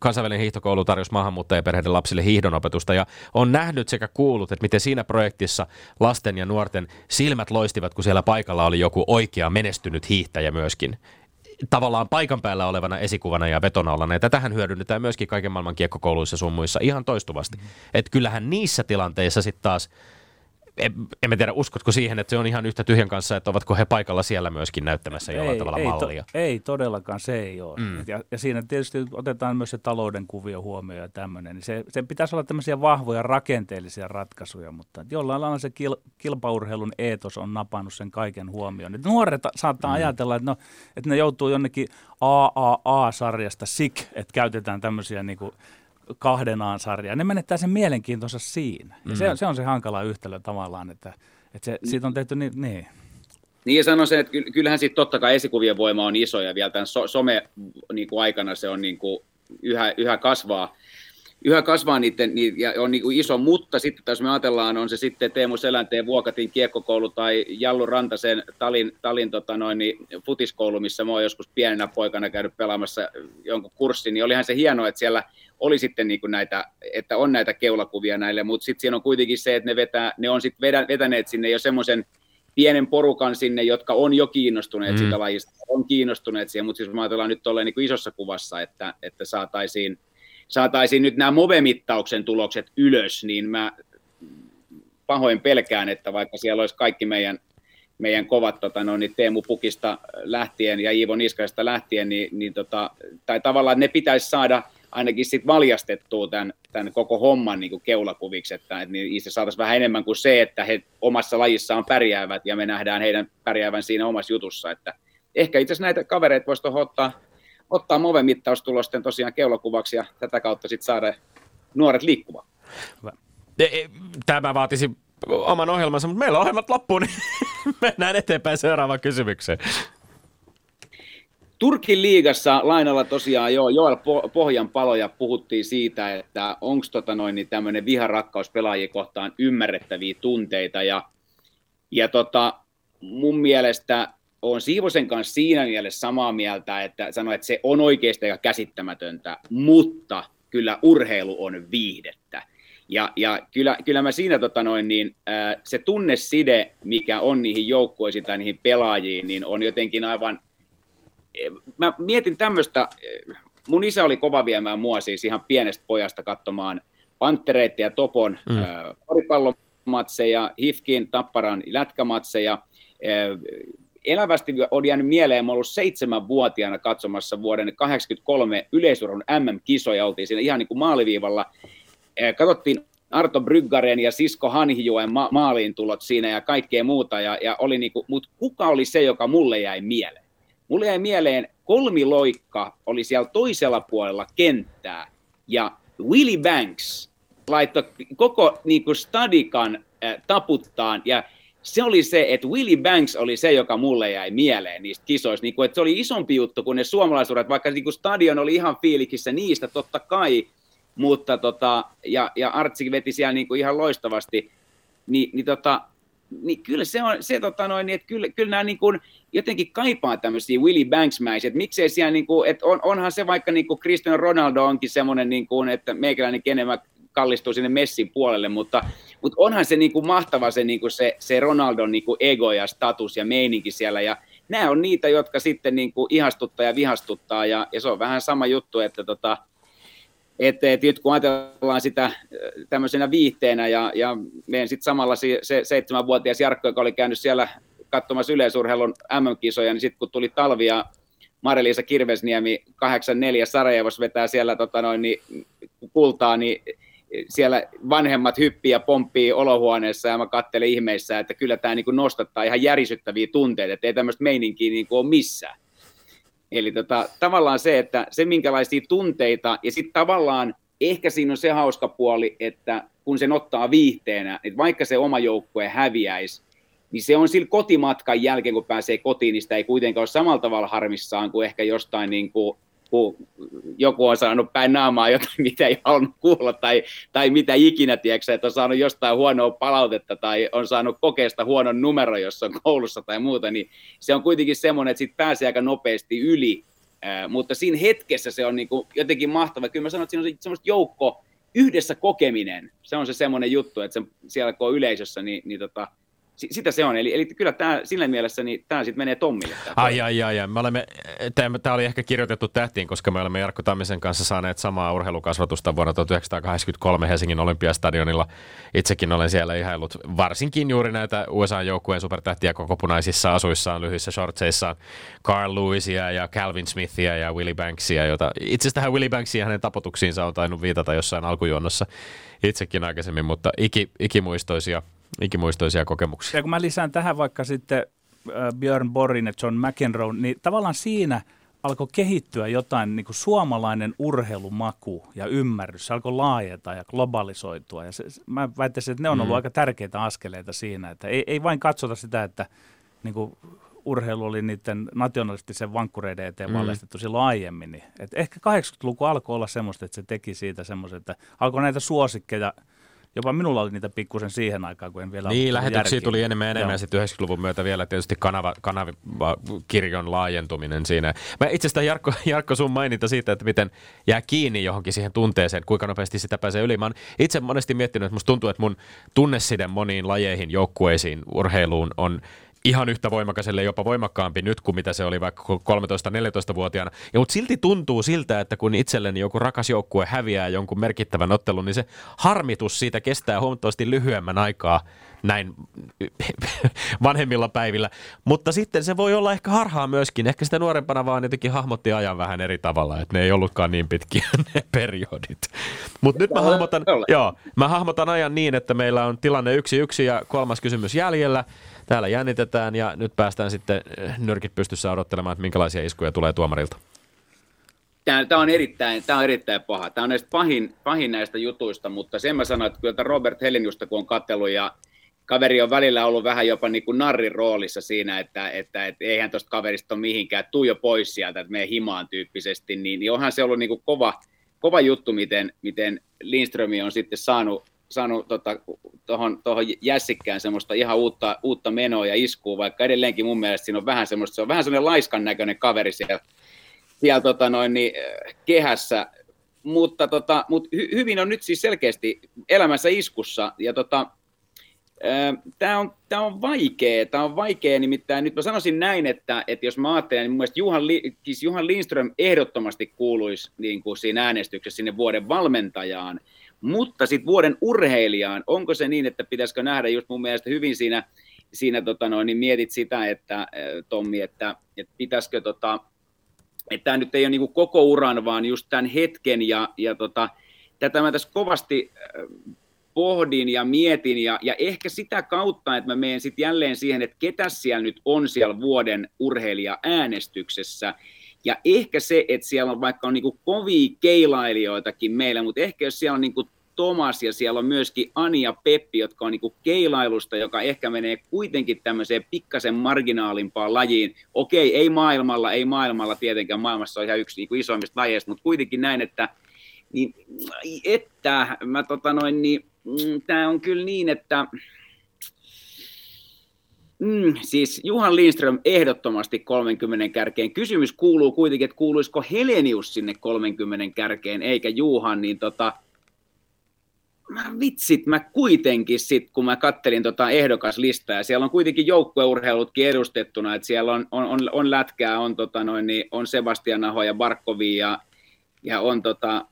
Kansainvälinen hiihtokoulu tarjosi maahanmuuttajaperheiden lapsille hiihdonopetusta ja on nähnyt sekä kuullut, että miten siinä projektissa lasten ja nuorten silmät loistivat, kun siellä paikalla oli joku oikea menestynyt hiihtäjä myöskin tavallaan paikan päällä olevana esikuvana ja vetonallana. Ja tätähän hyödynnetään myöskin kaiken maailman kiekkokouluissa sun muissa ihan toistuvasti. Mm. Että kyllähän niissä tilanteissa sitten taas – en, mä tiedä, uskotko siihen, että se on ihan yhtä tyhjän kanssa, että ovatko he paikalla siellä myöskin näyttämässä jollain ei, tavalla ei, mallia? To, ei todellakaan, se ei ole. Mm. Ja, ja siinä tietysti otetaan myös se talouden kuvio huomioon ja tämmöinen. Niin se, se pitäisi olla tämmöisiä vahvoja rakenteellisia ratkaisuja, mutta jollain lailla se kil, kilpaurheilun eetos on napannut sen kaiken huomioon. Et nuoret saattaa mm. ajatella, että, no, että ne joutuu jonnekin AAA-sarjasta SIK, että käytetään tämmöisiä niin kuin kahden sarjaa. Ne menettää sen mielenkiintonsa siinä. Ja mm. se, se on se hankala yhtälö tavallaan, että, että se, siitä on tehty niin, niin. Niin ja sanoisin, että kyllähän sitten totta kai esikuvien voima on iso ja vielä tämän so, some-aikana niin se on niin kuin yhä, yhä kasvaa yhä kasvaa niiden, niin, ja on niin kuin iso, mutta sitten jos me ajatellaan, on se sitten Teemu Selänteen Vuokatin kiekkokoulu tai Jallu Rantasen Talin, Talin tota noin, niin, futiskoulu, missä mä oon joskus pienenä poikana käynyt pelaamassa jonkun kurssin, niin olihan se hienoa, että siellä oli sitten niin kuin näitä, että on näitä keulakuvia näille, mutta sitten siinä on kuitenkin se, että ne, vetää, ne on sitten vetäneet sinne jo semmoisen pienen porukan sinne, jotka on jo kiinnostuneet mm. sitä lajista, on kiinnostuneet siihen, mutta siis me ajatellaan nyt tolleen niin kuin isossa kuvassa, että, että saataisiin saataisiin nyt nämä MOVE-mittauksen tulokset ylös, niin mä pahoin pelkään, että vaikka siellä olisi kaikki meidän, meidän kovat tota, no, niin Teemu Pukista lähtien ja Iivo Niskaista lähtien, niin, niin tota, tai tavallaan ne pitäisi saada ainakin sit valjastettua tämän, tämän koko homman niin keulakuviksi, että, että niistä saataisiin vähän enemmän kuin se, että he omassa lajissaan pärjäävät ja me nähdään heidän pärjäävän siinä omassa jutussa, että ehkä itse asiassa näitä kavereita voisi ottaa ottaa Move-mittaustulosten tosiaan keulakuvaksi ja tätä kautta sitten saada nuoret liikkumaan. E, e, tämä vaatisi oman ohjelmansa, mutta meillä on ohjelmat loppuun, niin mennään eteenpäin seuraavaan kysymykseen. Turkin liigassa lainalla tosiaan jo Joel Pohjan paloja puhuttiin siitä, että onko tota noin, niin tämmöinen viharakkaus pelaajia kohtaan ymmärrettäviä tunteita. Ja, ja tota, mun mielestä on Siivosen kanssa siinä mielessä samaa mieltä, että sanoi, että se on oikeasti aika käsittämätöntä, mutta kyllä urheilu on viihdettä. Ja, ja kyllä, kyllä mä siinä tota noin, niin, ää, se tunneside, mikä on niihin joukkueisiin tai niihin pelaajiin, niin on jotenkin aivan, mä mietin tämmöistä, mun isä oli kova viemään mua siis ihan pienestä pojasta katsomaan Panttereita ja Topon mm. koripallomatseja, Hifkin, Tapparan lätkämatseja, ää, elävästi on jäänyt mieleen, mä ollut seitsemänvuotiaana katsomassa vuoden 83 yleisurun MM-kisoja, oltiin siinä ihan niin kuin maaliviivalla. Katsottiin Arto Bryggaren ja Sisko Hanhijoen ma- maaliin tulot siinä ja kaikkea muuta, ja, ja oli niinku, mutta kuka oli se, joka mulle jäi mieleen? Mulle jäi mieleen kolmiloikka oli siellä toisella puolella kenttää, ja Willie Banks laittoi koko niin kuin stadikan taputtaan, ja se oli se, että Willie Banks oli se, joka mulle jäi mieleen niistä kisoista. Niin kuin, että se oli isompi juttu kuin ne suomalaisuudet, vaikka niin kuin stadion oli ihan fiilikissä niistä totta kai, mutta tota, ja, ja Artsi veti siellä niin kuin ihan loistavasti, niin, niin, tota, niin kyllä se on, se, tota noin, että kyllä, kyllä nämä niin kuin, jotenkin kaipaa tämmöisiä Willie Banks-mäisiä, että miksei siellä, niin kuin, että on, onhan se vaikka niin kuin Cristiano Ronaldo onkin semmoinen, niin kuin, että meikäläinen enemmän kallistuu sinne Messin puolelle, mutta, mutta onhan se niin kuin mahtava se, niin kuin se, se Ronaldon niin kuin ego ja status ja meininki siellä, ja nämä on niitä, jotka sitten niin kuin ihastuttaa ja vihastuttaa, ja, ja se on vähän sama juttu, että tota, että et nyt kun ajatellaan sitä tämmöisenä viihteenä ja, ja meidän sitten samalla se, se seitsemänvuotias Jarkko, joka oli käynyt siellä katsomassa yleisurheilun MM-kisoja, niin sitten kun tuli talvi ja Mareliisa Kirvesniemi 84 Sarajevos vetää siellä tota noin, niin, kultaa, niin siellä vanhemmat hyppii ja pomppii olohuoneessa ja mä katselen ihmeissä, että kyllä tämä niin nostattaa ihan järisyttäviä tunteita, että ei tämmöistä meininkiä niin ole missään. Eli tota, tavallaan se, että se minkälaisia tunteita, ja sitten tavallaan ehkä siinä on se hauska puoli, että kun sen ottaa viihteenä, että vaikka se oma joukkue häviäisi, niin se on sillä kotimatkan jälkeen, kun pääsee kotiin, niin sitä ei kuitenkaan ole samalla tavalla harmissaan kuin ehkä jostain niin kuin kun joku on saanut päin naamaa jotain, mitä ei halunnut kuulla, tai, tai mitä ikinä, tiedätkö, että on saanut jostain huonoa palautetta, tai on saanut kokeesta huonon numero, jos on koulussa tai muuta, niin se on kuitenkin semmoinen, että siitä pääsee aika nopeasti yli, äh, mutta siinä hetkessä se on niin kuin jotenkin mahtava. Kyllä mä sanon, että siinä on semmoista joukko, yhdessä kokeminen, se on se semmoinen juttu, että se, siellä kun on yleisössä, niin, niin tota, sitä se on, eli, eli kyllä tämä, sillä mielessä niin tämä sitten menee Tommille. Ai, ai, ai, ai. Me olemme, tämä oli ehkä kirjoitettu tähtiin, koska me olemme Jarkko Tammisen kanssa saaneet samaa urheilukasvatusta vuonna 1983 Helsingin Olympiastadionilla. Itsekin olen siellä ihailut varsinkin juuri näitä USA-joukkueen supertähtiä koko punaisissa asuissaan, lyhyissä shortseissaan, Carl Lewisia ja Calvin Smithia ja Willie Banksia, jota itse asiassa tähän Willie Banksia ja hänen tapotuksiinsa on tainnut viitata jossain alkujuonnossa itsekin aikaisemmin, mutta iki, ikimuistoisia – ikimuistoisia kokemuksia. Ja kun mä lisään tähän vaikka sitten Björn Borgin ja John McEnroe, niin tavallaan siinä alkoi kehittyä jotain niin kuin suomalainen urheilumaku ja ymmärrys. Se alkoi laajeta ja globalisoitua. Ja se, mä väittäisin, että ne on ollut mm. aika tärkeitä askeleita siinä, että ei, ei vain katsota sitä, että niin kuin urheilu oli niiden nationalistisen vankkureiden eteen mm. valjastettu silloin aiemmin. Niin, et ehkä 80-luku alkoi olla semmoista, että se teki siitä semmoista, että alkoi näitä suosikkeja – Jopa minulla oli niitä pikkusen siihen aikaan, kun en vielä Niin, lähetyksiä tuli enemmän enemmän ja sitten 90-luvun myötä vielä tietysti kanava, kanavakirjon laajentuminen siinä. Mä itse asiassa Jarkko, Jarkko sun mainita siitä, että miten jää kiinni johonkin siihen tunteeseen, kuinka nopeasti sitä pääsee yli. Mä oon itse monesti miettinyt, että musta tuntuu, että mun tunneside moniin lajeihin, joukkueisiin, urheiluun on ihan yhtä voimakas, jopa voimakkaampi nyt kuin mitä se oli vaikka 13-14-vuotiaana. Ja mutta silti tuntuu siltä, että kun itselleni joku rakas joukkue häviää jonkun merkittävän ottelun, niin se harmitus siitä kestää huomattavasti lyhyemmän aikaa näin vanhemmilla päivillä. Mutta sitten se voi olla ehkä harhaa myöskin. Ehkä sitä nuorempana vaan jotenkin hahmotti ajan vähän eri tavalla, että ne ei ollutkaan niin pitkiä ne periodit. Mutta nyt mä hahmotan, joo, mä hahmotan ajan niin, että meillä on tilanne yksi yksi ja kolmas kysymys jäljellä. Täällä jännitetään ja nyt päästään sitten eh, nyrkit pystyssä odottelemaan, että minkälaisia iskuja tulee tuomarilta. Tämä on erittäin, tämä on erittäin paha. Tämä on näistä pahin, pahin näistä jutuista, mutta sen mä sanoin, että kyllä Robert Helinjusta kun on katsellut ja kaveri on välillä ollut vähän jopa niin kuin narrin roolissa siinä, että, että, että eihän tuosta kaverista ole mihinkään, tuu jo pois sieltä, että menee himaan tyyppisesti, niin, niin onhan se ollut niin kuin kova, kova juttu, miten, miten Lindströmi on sitten saanut, saanut tota, tuohon tohon jässikkään semmoista ihan uutta, uutta menoa ja iskua, vaikka edelleenkin mun mielestä siinä on vähän semmoista, se on vähän semmoinen laiskan näköinen kaveri siellä, siellä tota noin, niin, kehässä, mutta, tota, mutta hy, hyvin on nyt siis selkeästi elämässä iskussa, ja tota, Tämä on, tämä on vaikea, tämä on vaikea, nimittäin. Nyt mä sanoisin näin, että, että jos mä ajattelen, niin mun mielestä Juhan, siis Juhan Lindström ehdottomasti kuuluisi niin kuin siinä äänestyksessä sinne vuoden valmentajaan, mutta sitten vuoden urheilijaan, onko se niin, että pitäisikö nähdä just mun mielestä hyvin siinä, siinä tota noin, niin mietit sitä, että Tommi, että, että pitäisikö tota, että tämä nyt ei ole niin koko uran, vaan just tämän hetken ja, ja tota, tätä mä tässä kovasti pohdin ja mietin ja, ja ehkä sitä kautta, että mä menen sitten jälleen siihen, että ketä siellä nyt on siellä vuoden urheilija äänestyksessä. Ja ehkä se, että siellä on vaikka on niinku kovia keilailijoitakin meillä, mutta ehkä jos siellä on niinku Tomas ja siellä on myöskin Ani ja Peppi, jotka on niinku keilailusta, joka ehkä menee kuitenkin tämmöiseen pikkasen marginaalimpaan lajiin. Okei, ei maailmalla, ei maailmalla tietenkään, maailmassa on ihan yksi niinku isoimmista lajeista, mutta kuitenkin näin, että, niin, että mä tota noin, niin, mm, tämä on kyllä niin, että Mm, siis Juhan Lindström ehdottomasti 30 kärkeen. Kysymys kuuluu kuitenkin, että kuuluisiko Helenius sinne 30 kärkeen, eikä Juhan, niin tota, mä vitsit, mä kuitenkin sit, kun mä kattelin tota ehdokaslistaa, siellä on kuitenkin joukkueurheilutkin edustettuna, että siellä on, on, on, on lätkää, on, tota noin, niin on Sebastian Aho ja Barkovi ja, ja on, tota,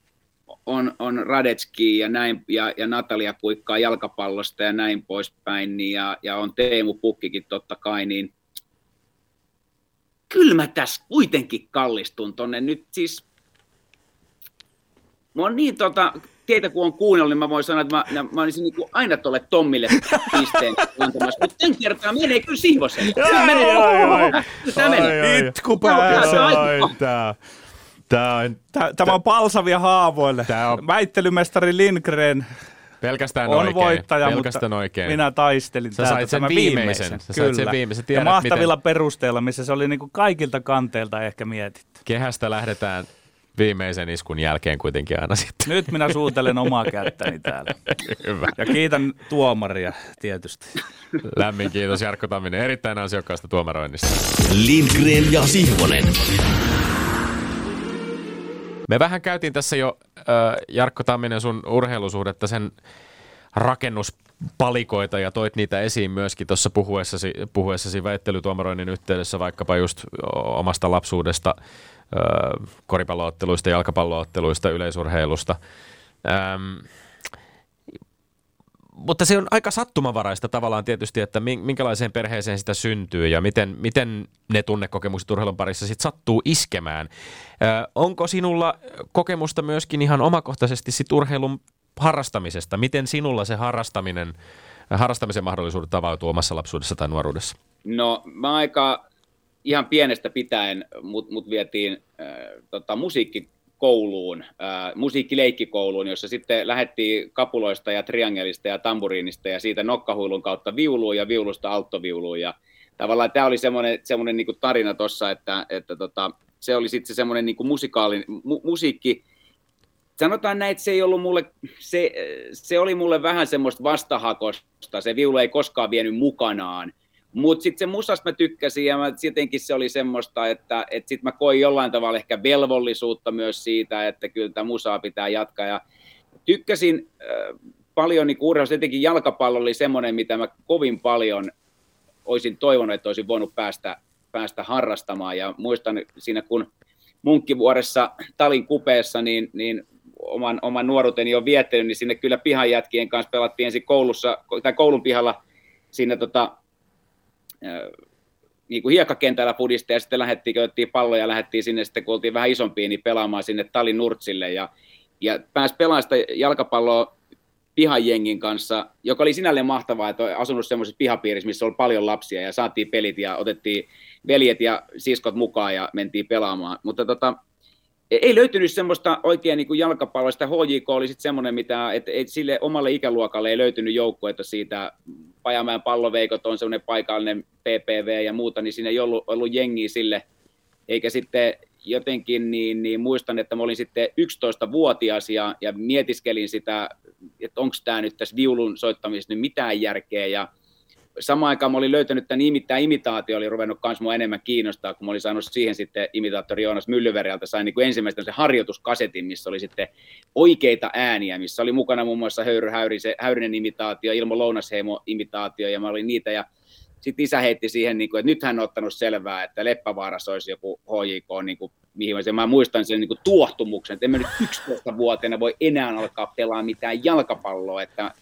on, on Radetski ja näin, ja, ja Natalia Kuikkaa jalkapallosta ja näin poispäin, niin, ja, ja on Teemu Pukkikin totta kai, niin kyllä mä tässä kuitenkin kallistun tonne. Nyt siis Mä oon niin tota, teitä kun on kuunnellut, niin mä voin sanoa, että mä, mä olisin niin aina tuolle Tommille pisteen antamassa, mutta tämän kertaa menee kyllä Sihvoselle. Tämä menee. Tämä menee. Itku päässä. Tämä on, tämä on palsavia haavoille. Tämä on... Väittelymestari Lindgren Pelkästään on oikein. voittaja, Pelkästään mutta oikein. minä taistelin Sä sait sen viimeisen. viimeisen. Sä Kyllä. sen viimeisen. Tiedät, ja mahtavilla miten... perusteilla, missä se oli niin kuin kaikilta kanteilta ehkä mietitty. Kehästä lähdetään viimeisen iskun jälkeen kuitenkin aina sitten. Nyt minä suutelen omaa kättäni täällä. Hyvä. Ja kiitän tuomaria tietysti. Lämmin kiitos Jarkko Tamminen erittäin ansiokkaasta tuomaroinnista. Lindgren ja Sihvonen. Me vähän käytiin tässä jo, äh, Jarkko Tamminen, sun urheilusuhdetta, sen rakennuspalikoita ja toit niitä esiin myöskin tuossa puhuessasi, puhuessasi väittelytuomaroinnin yhteydessä vaikkapa just omasta lapsuudesta – koripallootteluista, jalkapallootteluista, yleisurheilusta. Ähm, mutta se on aika sattumavaraista tavallaan tietysti, että minkälaiseen perheeseen sitä syntyy ja miten, miten ne tunnekokemukset urheilun parissa sitten sattuu iskemään. Äh, onko sinulla kokemusta myöskin ihan omakohtaisesti sit urheilun harrastamisesta? Miten sinulla se harrastaminen, harrastamisen mahdollisuudet avautuu omassa lapsuudessa tai nuoruudessa? No mä aika ihan pienestä pitäen mut, mut vietiin äh, tota, musiikkikouluun, äh, musiikkileikkikouluun, jossa sitten lähdettiin kapuloista ja triangelista ja tamburiinista ja siitä nokkahuilun kautta viuluun ja viulusta alttoviuluun. Ja tavallaan tämä oli semmoinen, semmoinen niin tarina tuossa, että, että tota, se oli sitten se semmoinen niin musikaalinen, mu, musiikki, sanotaan näin, että se ei ollut mulle, se, se oli mulle vähän semmoista vastahakosta, se viulu ei koskaan vienyt mukanaan, mutta sitten se musasta mä tykkäsin ja mä, jotenkin se oli semmoista, että et sitten mä koin jollain tavalla ehkä velvollisuutta myös siitä, että kyllä tämä musaa pitää jatkaa. Ja tykkäsin äh, paljon niin urheilusta, etenkin jalkapallo oli semmoinen, mitä mä kovin paljon olisin toivonut, että olisin voinut päästä, päästä harrastamaan. Ja muistan siinä, kun munkkivuoressa Talin kupeessa, niin, niin oman, oman nuoruuteni on viettänyt, niin sinne kyllä pihanjätkien kanssa pelattiin ensin koulussa, tai koulun pihalla siinä tota, niin kuin hiekkakentällä pudista ja sitten lähdettiin, otettiin palloja ja lähdettiin sinne sitten, kun oltiin vähän isompia, niin pelaamaan sinne Talin Nurtsille ja, ja pääsi pelaamaan sitä jalkapalloa pihajengin kanssa, joka oli sinälleen mahtavaa, että on asunut semmoisessa pihapiirissä, missä oli paljon lapsia ja saatiin pelit ja otettiin veljet ja siskot mukaan ja mentiin pelaamaan. Mutta tota, ei löytynyt semmoista oikein niin jalkapalloista. HJK oli sitten semmoinen, mitä, että et sille omalle ikäluokalle ei löytynyt joukkueita siitä. Pajamäen palloveikot on semmoinen paikallinen PPV ja muuta, niin siinä ei ollut, ollut jengiä sille. Eikä sitten jotenkin, niin, niin muistan, että mä olin sitten 11-vuotias ja, ja mietiskelin sitä, että onko tämä nyt tässä viulun soittamisessa nyt mitään järkeä. Ja samaan aikaan mä olin löytänyt tämän imittää imitaatio, oli ruvennut myös mua enemmän kiinnostaa, kun mä olin saanut siihen sitten imitaattori Joonas Myllyveriltä, sain niin kuin ensimmäistä se harjoituskasetin, missä oli sitten oikeita ääniä, missä oli mukana muun muassa Höyry Häyrinen imitaatio, Ilmo Lounasheimo imitaatio, ja mä olin niitä, ja sitten isä heitti siihen, niin kuin, että nyt hän on ottanut selvää, että Leppävaarassa olisi joku HJK, niin kuin, mihin mä, mä muistan sen niin kuin tuohtumuksen, että en mä nyt 11-vuotiaana voi enää alkaa pelaa mitään jalkapalloa, että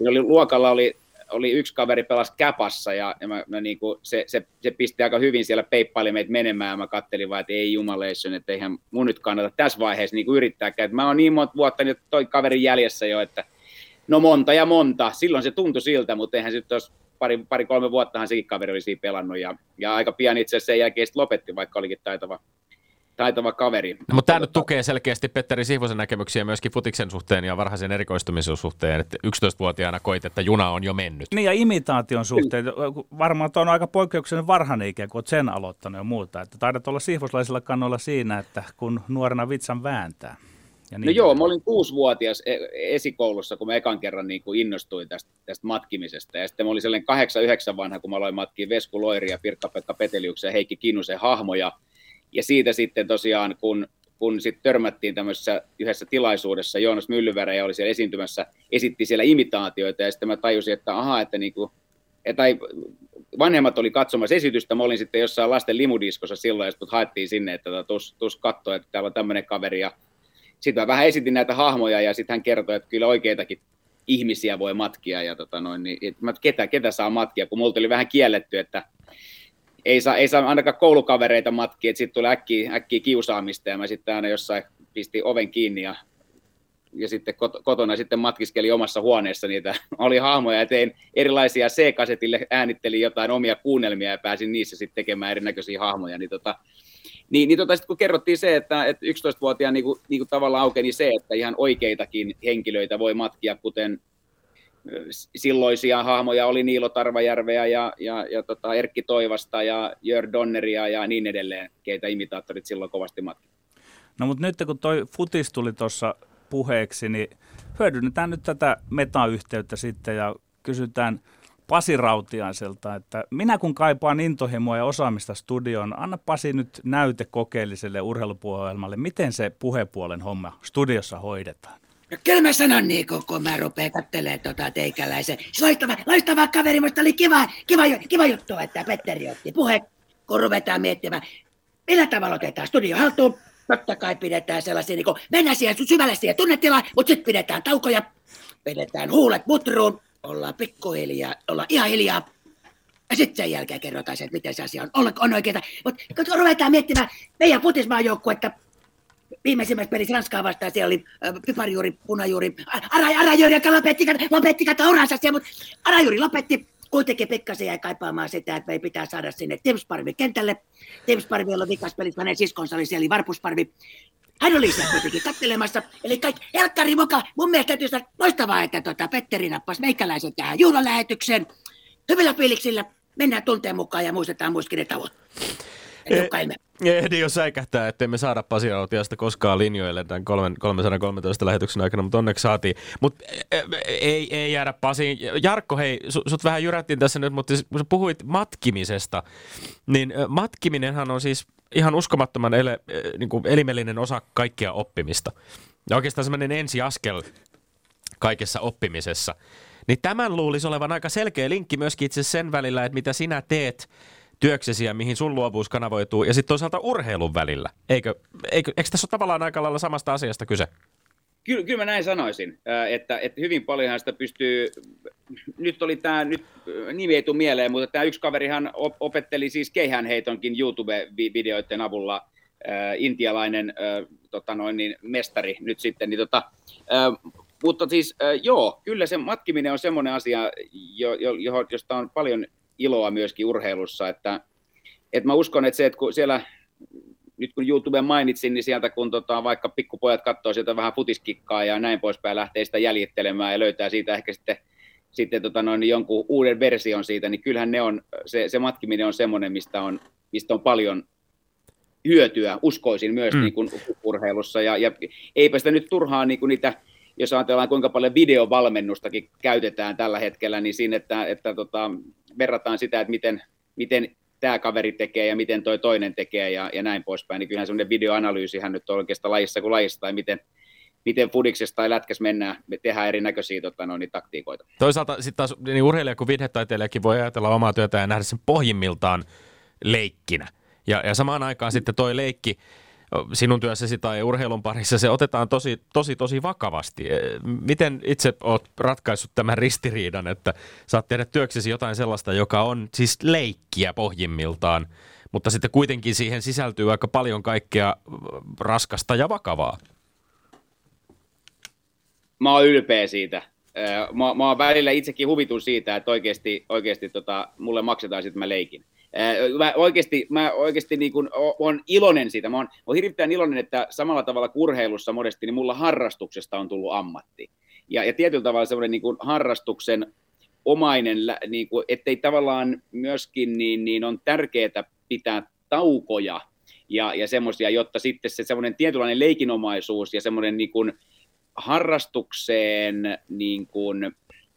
oli, luokalla oli oli yksi kaveri pelas käpassa ja, ja mä, mä niin kuin, se, se, se, pisti aika hyvin siellä peippaili meitä menemään ja mä kattelin vaan, että ei jumaleison, että eihän mun nyt kannata tässä vaiheessa niin yrittääkään. Että mä oon niin monta vuotta nyt toi kaverin jäljessä jo, että No monta ja monta. Silloin se tuntui siltä, mutta eihän sitten pari, pari kolme vuottahan sekin kaveri oli siinä pelannut ja, ja aika pian itse asiassa sen jälkeen lopetti, vaikka olikin taitava, taitava kaveri. No, mutta tämä nyt tukee selkeästi Petteri Sihvosen näkemyksiä myöskin futiksen suhteen ja varhaisen erikoistumisen suhteen, että 11-vuotiaana koit, että juna on jo mennyt. Niin ja imitaation suhteen, varmaan tuo on aika poikkeuksellinen varhainen ikä, kun olet sen aloittanut ja muuta. Että taidat olla sihvoslaisilla kannoilla siinä, että kun nuorena vitsan vääntää. Ja niin no joo, mä olin kuusivuotias e- esikoulussa, kun mä ekan kerran niin kuin innostuin tästä, tästä matkimisesta. Ja sitten mä olin sellainen kahdeksan, yhdeksän vanha, kun mä aloin matkia Vesku Loiri ja Pirkka-Pekka Peteliuksen ja Heikki Kinnusen hahmoja. Ja siitä sitten tosiaan, kun, kun sitten törmättiin tämmöisessä yhdessä tilaisuudessa, Joonas Myllyvärä oli siellä esiintymässä, esitti siellä imitaatioita, ja sitten mä tajusin, että aha, että niin tai vanhemmat oli katsomassa esitystä, mä olin sitten jossain lasten limudiskossa silloin, ja sitten haettiin sinne, että tota, tus, tus katsoa, että täällä on tämmöinen kaveri, ja sitten mä vähän esitin näitä hahmoja, ja sitten hän kertoi, että kyllä oikeitakin ihmisiä voi matkia, ja tota noin, niin, että ketä, ketä saa matkia, kun multa oli vähän kielletty, että ei saa, ei saa ainakaan koulukavereita matkia, että sitten tulee äkkiä, äkkiä kiusaamista ja mä sitten aina jossain pisti oven kiinni ja, ja sitten kotona sitten matkiskeli omassa huoneessa niitä, oli hahmoja ja tein erilaisia C-kasetille, äänittelin jotain omia kuunnelmia ja pääsin niissä sitten tekemään erinäköisiä hahmoja, niin tota, niin, niin tota, sitten kun kerrottiin se, että, että 11-vuotiaan niin kuin, niin kuin tavallaan aukeni se, että ihan oikeitakin henkilöitä voi matkia, kuten silloisia hahmoja oli Niilo Tarvajärveä ja, ja, ja tota Erkki Toivasta ja Jör Donneria ja niin edelleen, keitä imitaattorit silloin kovasti matki. No mutta nyt kun toi futis tuli tuossa puheeksi, niin hyödynnetään nyt tätä metayhteyttä sitten ja kysytään Pasi Rautiaiselta, että minä kun kaipaan intohimoa ja osaamista studioon, anna Pasi nyt näyte kokeelliselle urheilupuolelle, miten se puhepuolen homma studiossa hoidetaan. No kyllä mä sanon niin, kun, mä rupean katselemaan tota teikäläisen. Loistava, loistava kaveri, musta oli kiva, kiva, kiva juttu, että Petteri otti puhe, kun ruvetaan miettimään, millä tavalla otetaan studio haltuun. Totta kai pidetään sellaisia, niin kuin, mennään siihen syvälle siihen tunnetilaan, mutta sitten pidetään taukoja, pidetään huulet mutruun, ollaan pikkuhiljaa, ollaan ihan hiljaa, ja sitten sen jälkeen kerrotaan se, että miten se asia on, on, on oikeeta. Mutta kun ruvetaan miettimään meidän futismaajoukkuetta, viimeisimmässä pelissä Ranskaa vastaan, siellä oli äh, piparjuuri, punajuuri, ara, arajuuri, joka lopetti, lopetti uransa siellä, mutta arajuuri lopetti, kuitenkin pikkasen jäi kaipaamaan sitä, että me pitää saada sinne Timsparvi kentälle. Timsparvi oli vikas pelissä, hänen siskonsa oli siellä Varpusparvi. Hän oli siellä kuitenkin kattelemassa, eli kaikki helkkari mukaan. Mun mielestä täytyy sanoa loistavaa, että tota, Petteri nappasi meikäläisen tähän juhlalähetykseen. Hyvillä fiiliksillä mennään tunteen mukaan ja muistetaan muiskin ne tavoitteet. Ehdi jo säikähtää, ettei me saada Pasi Rautiasta koskaan linjoille tämän 313 lähetyksen aikana, mutta onneksi saatiin. Mutta e, e, ei, ei jäädä Pasi. Jarkko, hei, sut vähän jyrättiin tässä nyt, mutta kun sä puhuit matkimisesta, niin matkiminenhan on siis ihan uskomattoman ele, niin kuin elimellinen osa kaikkia oppimista. Ja oikeastaan semmoinen ensiaskel kaikessa oppimisessa. Niin tämän luulisi olevan aika selkeä linkki myöskin itse sen välillä, että mitä sinä teet työksesi ja mihin sun luovuus kanavoituu, ja sitten toisaalta urheilun välillä. Eikö, eikö, eikö tässä ole tavallaan aika lailla samasta asiasta kyse? Kyllä, kyllä mä näin sanoisin, että, että hyvin paljonhan sitä pystyy, nyt oli tämä, nyt nimi ei tule mieleen, mutta tämä yksi kaverihan opetteli siis keihänheitonkin YouTube-videoiden avulla, intialainen tota noin, niin mestari nyt sitten, niin tota, mutta siis joo, kyllä se matkiminen on semmoinen asia, jo, jo, josta on paljon iloa myöskin urheilussa, että, että mä uskon, että se, että kun siellä, nyt kun YouTube mainitsin, niin sieltä kun tota, vaikka pikkupojat katsoo sieltä vähän futiskikkaa ja näin poispäin, lähtee sitä jäljittelemään ja löytää siitä ehkä sitten, sitten tota noin, jonkun uuden version siitä, niin kyllähän ne on, se, se matkiminen on semmoinen, mistä on, mistä on paljon hyötyä, uskoisin myös mm. niin kuin urheilussa, ja, ja eipä sitä nyt turhaan niin kuin niitä jos ajatellaan kuinka paljon videovalmennustakin käytetään tällä hetkellä, niin siinä, että, että tota, verrataan sitä, että miten, miten tämä kaveri tekee ja miten toi toinen tekee ja, ja näin poispäin, niin kyllähän semmoinen videoanalyysihän nyt on oikeastaan lajissa kuin lajissa, tai miten, miten fudiksessa tai lätkässä mennään, me tehdään erinäköisiä tota, no, niin, taktiikoita. Toisaalta sitten taas niin urheilija kuin videotaiteilijakin voi ajatella omaa työtä ja nähdä sen pohjimmiltaan leikkinä. Ja, ja samaan aikaan sitten toi leikki, sinun työssäsi tai urheilun parissa se otetaan tosi, tosi, tosi vakavasti. E, miten itse olet ratkaissut tämän ristiriidan, että saat tehdä työksesi jotain sellaista, joka on siis leikkiä pohjimmiltaan, mutta sitten kuitenkin siihen sisältyy aika paljon kaikkea raskasta ja vakavaa? Mä oon ylpeä siitä. Mä, mä oon välillä itsekin huvitun siitä, että oikeasti, oikeasti tota, mulle maksetaan sitten mä leikin. Mä oikeasti, mä oikeasti niin kun, on iloinen siitä. Mä oon, mä oon hirvittävän iloinen, että samalla tavalla kurheilussa monesti, niin mulla harrastuksesta on tullut ammatti. Ja, ja tietyllä tavalla semmoinen niin kuin harrastuksen omainen, niin kuin, ettei tavallaan myöskin, niin, niin on tärkeää pitää taukoja ja, ja semmoisia, jotta sitten se semmoinen tietynlainen leikinomaisuus ja semmoinen niin kuin harrastukseen niin kuin,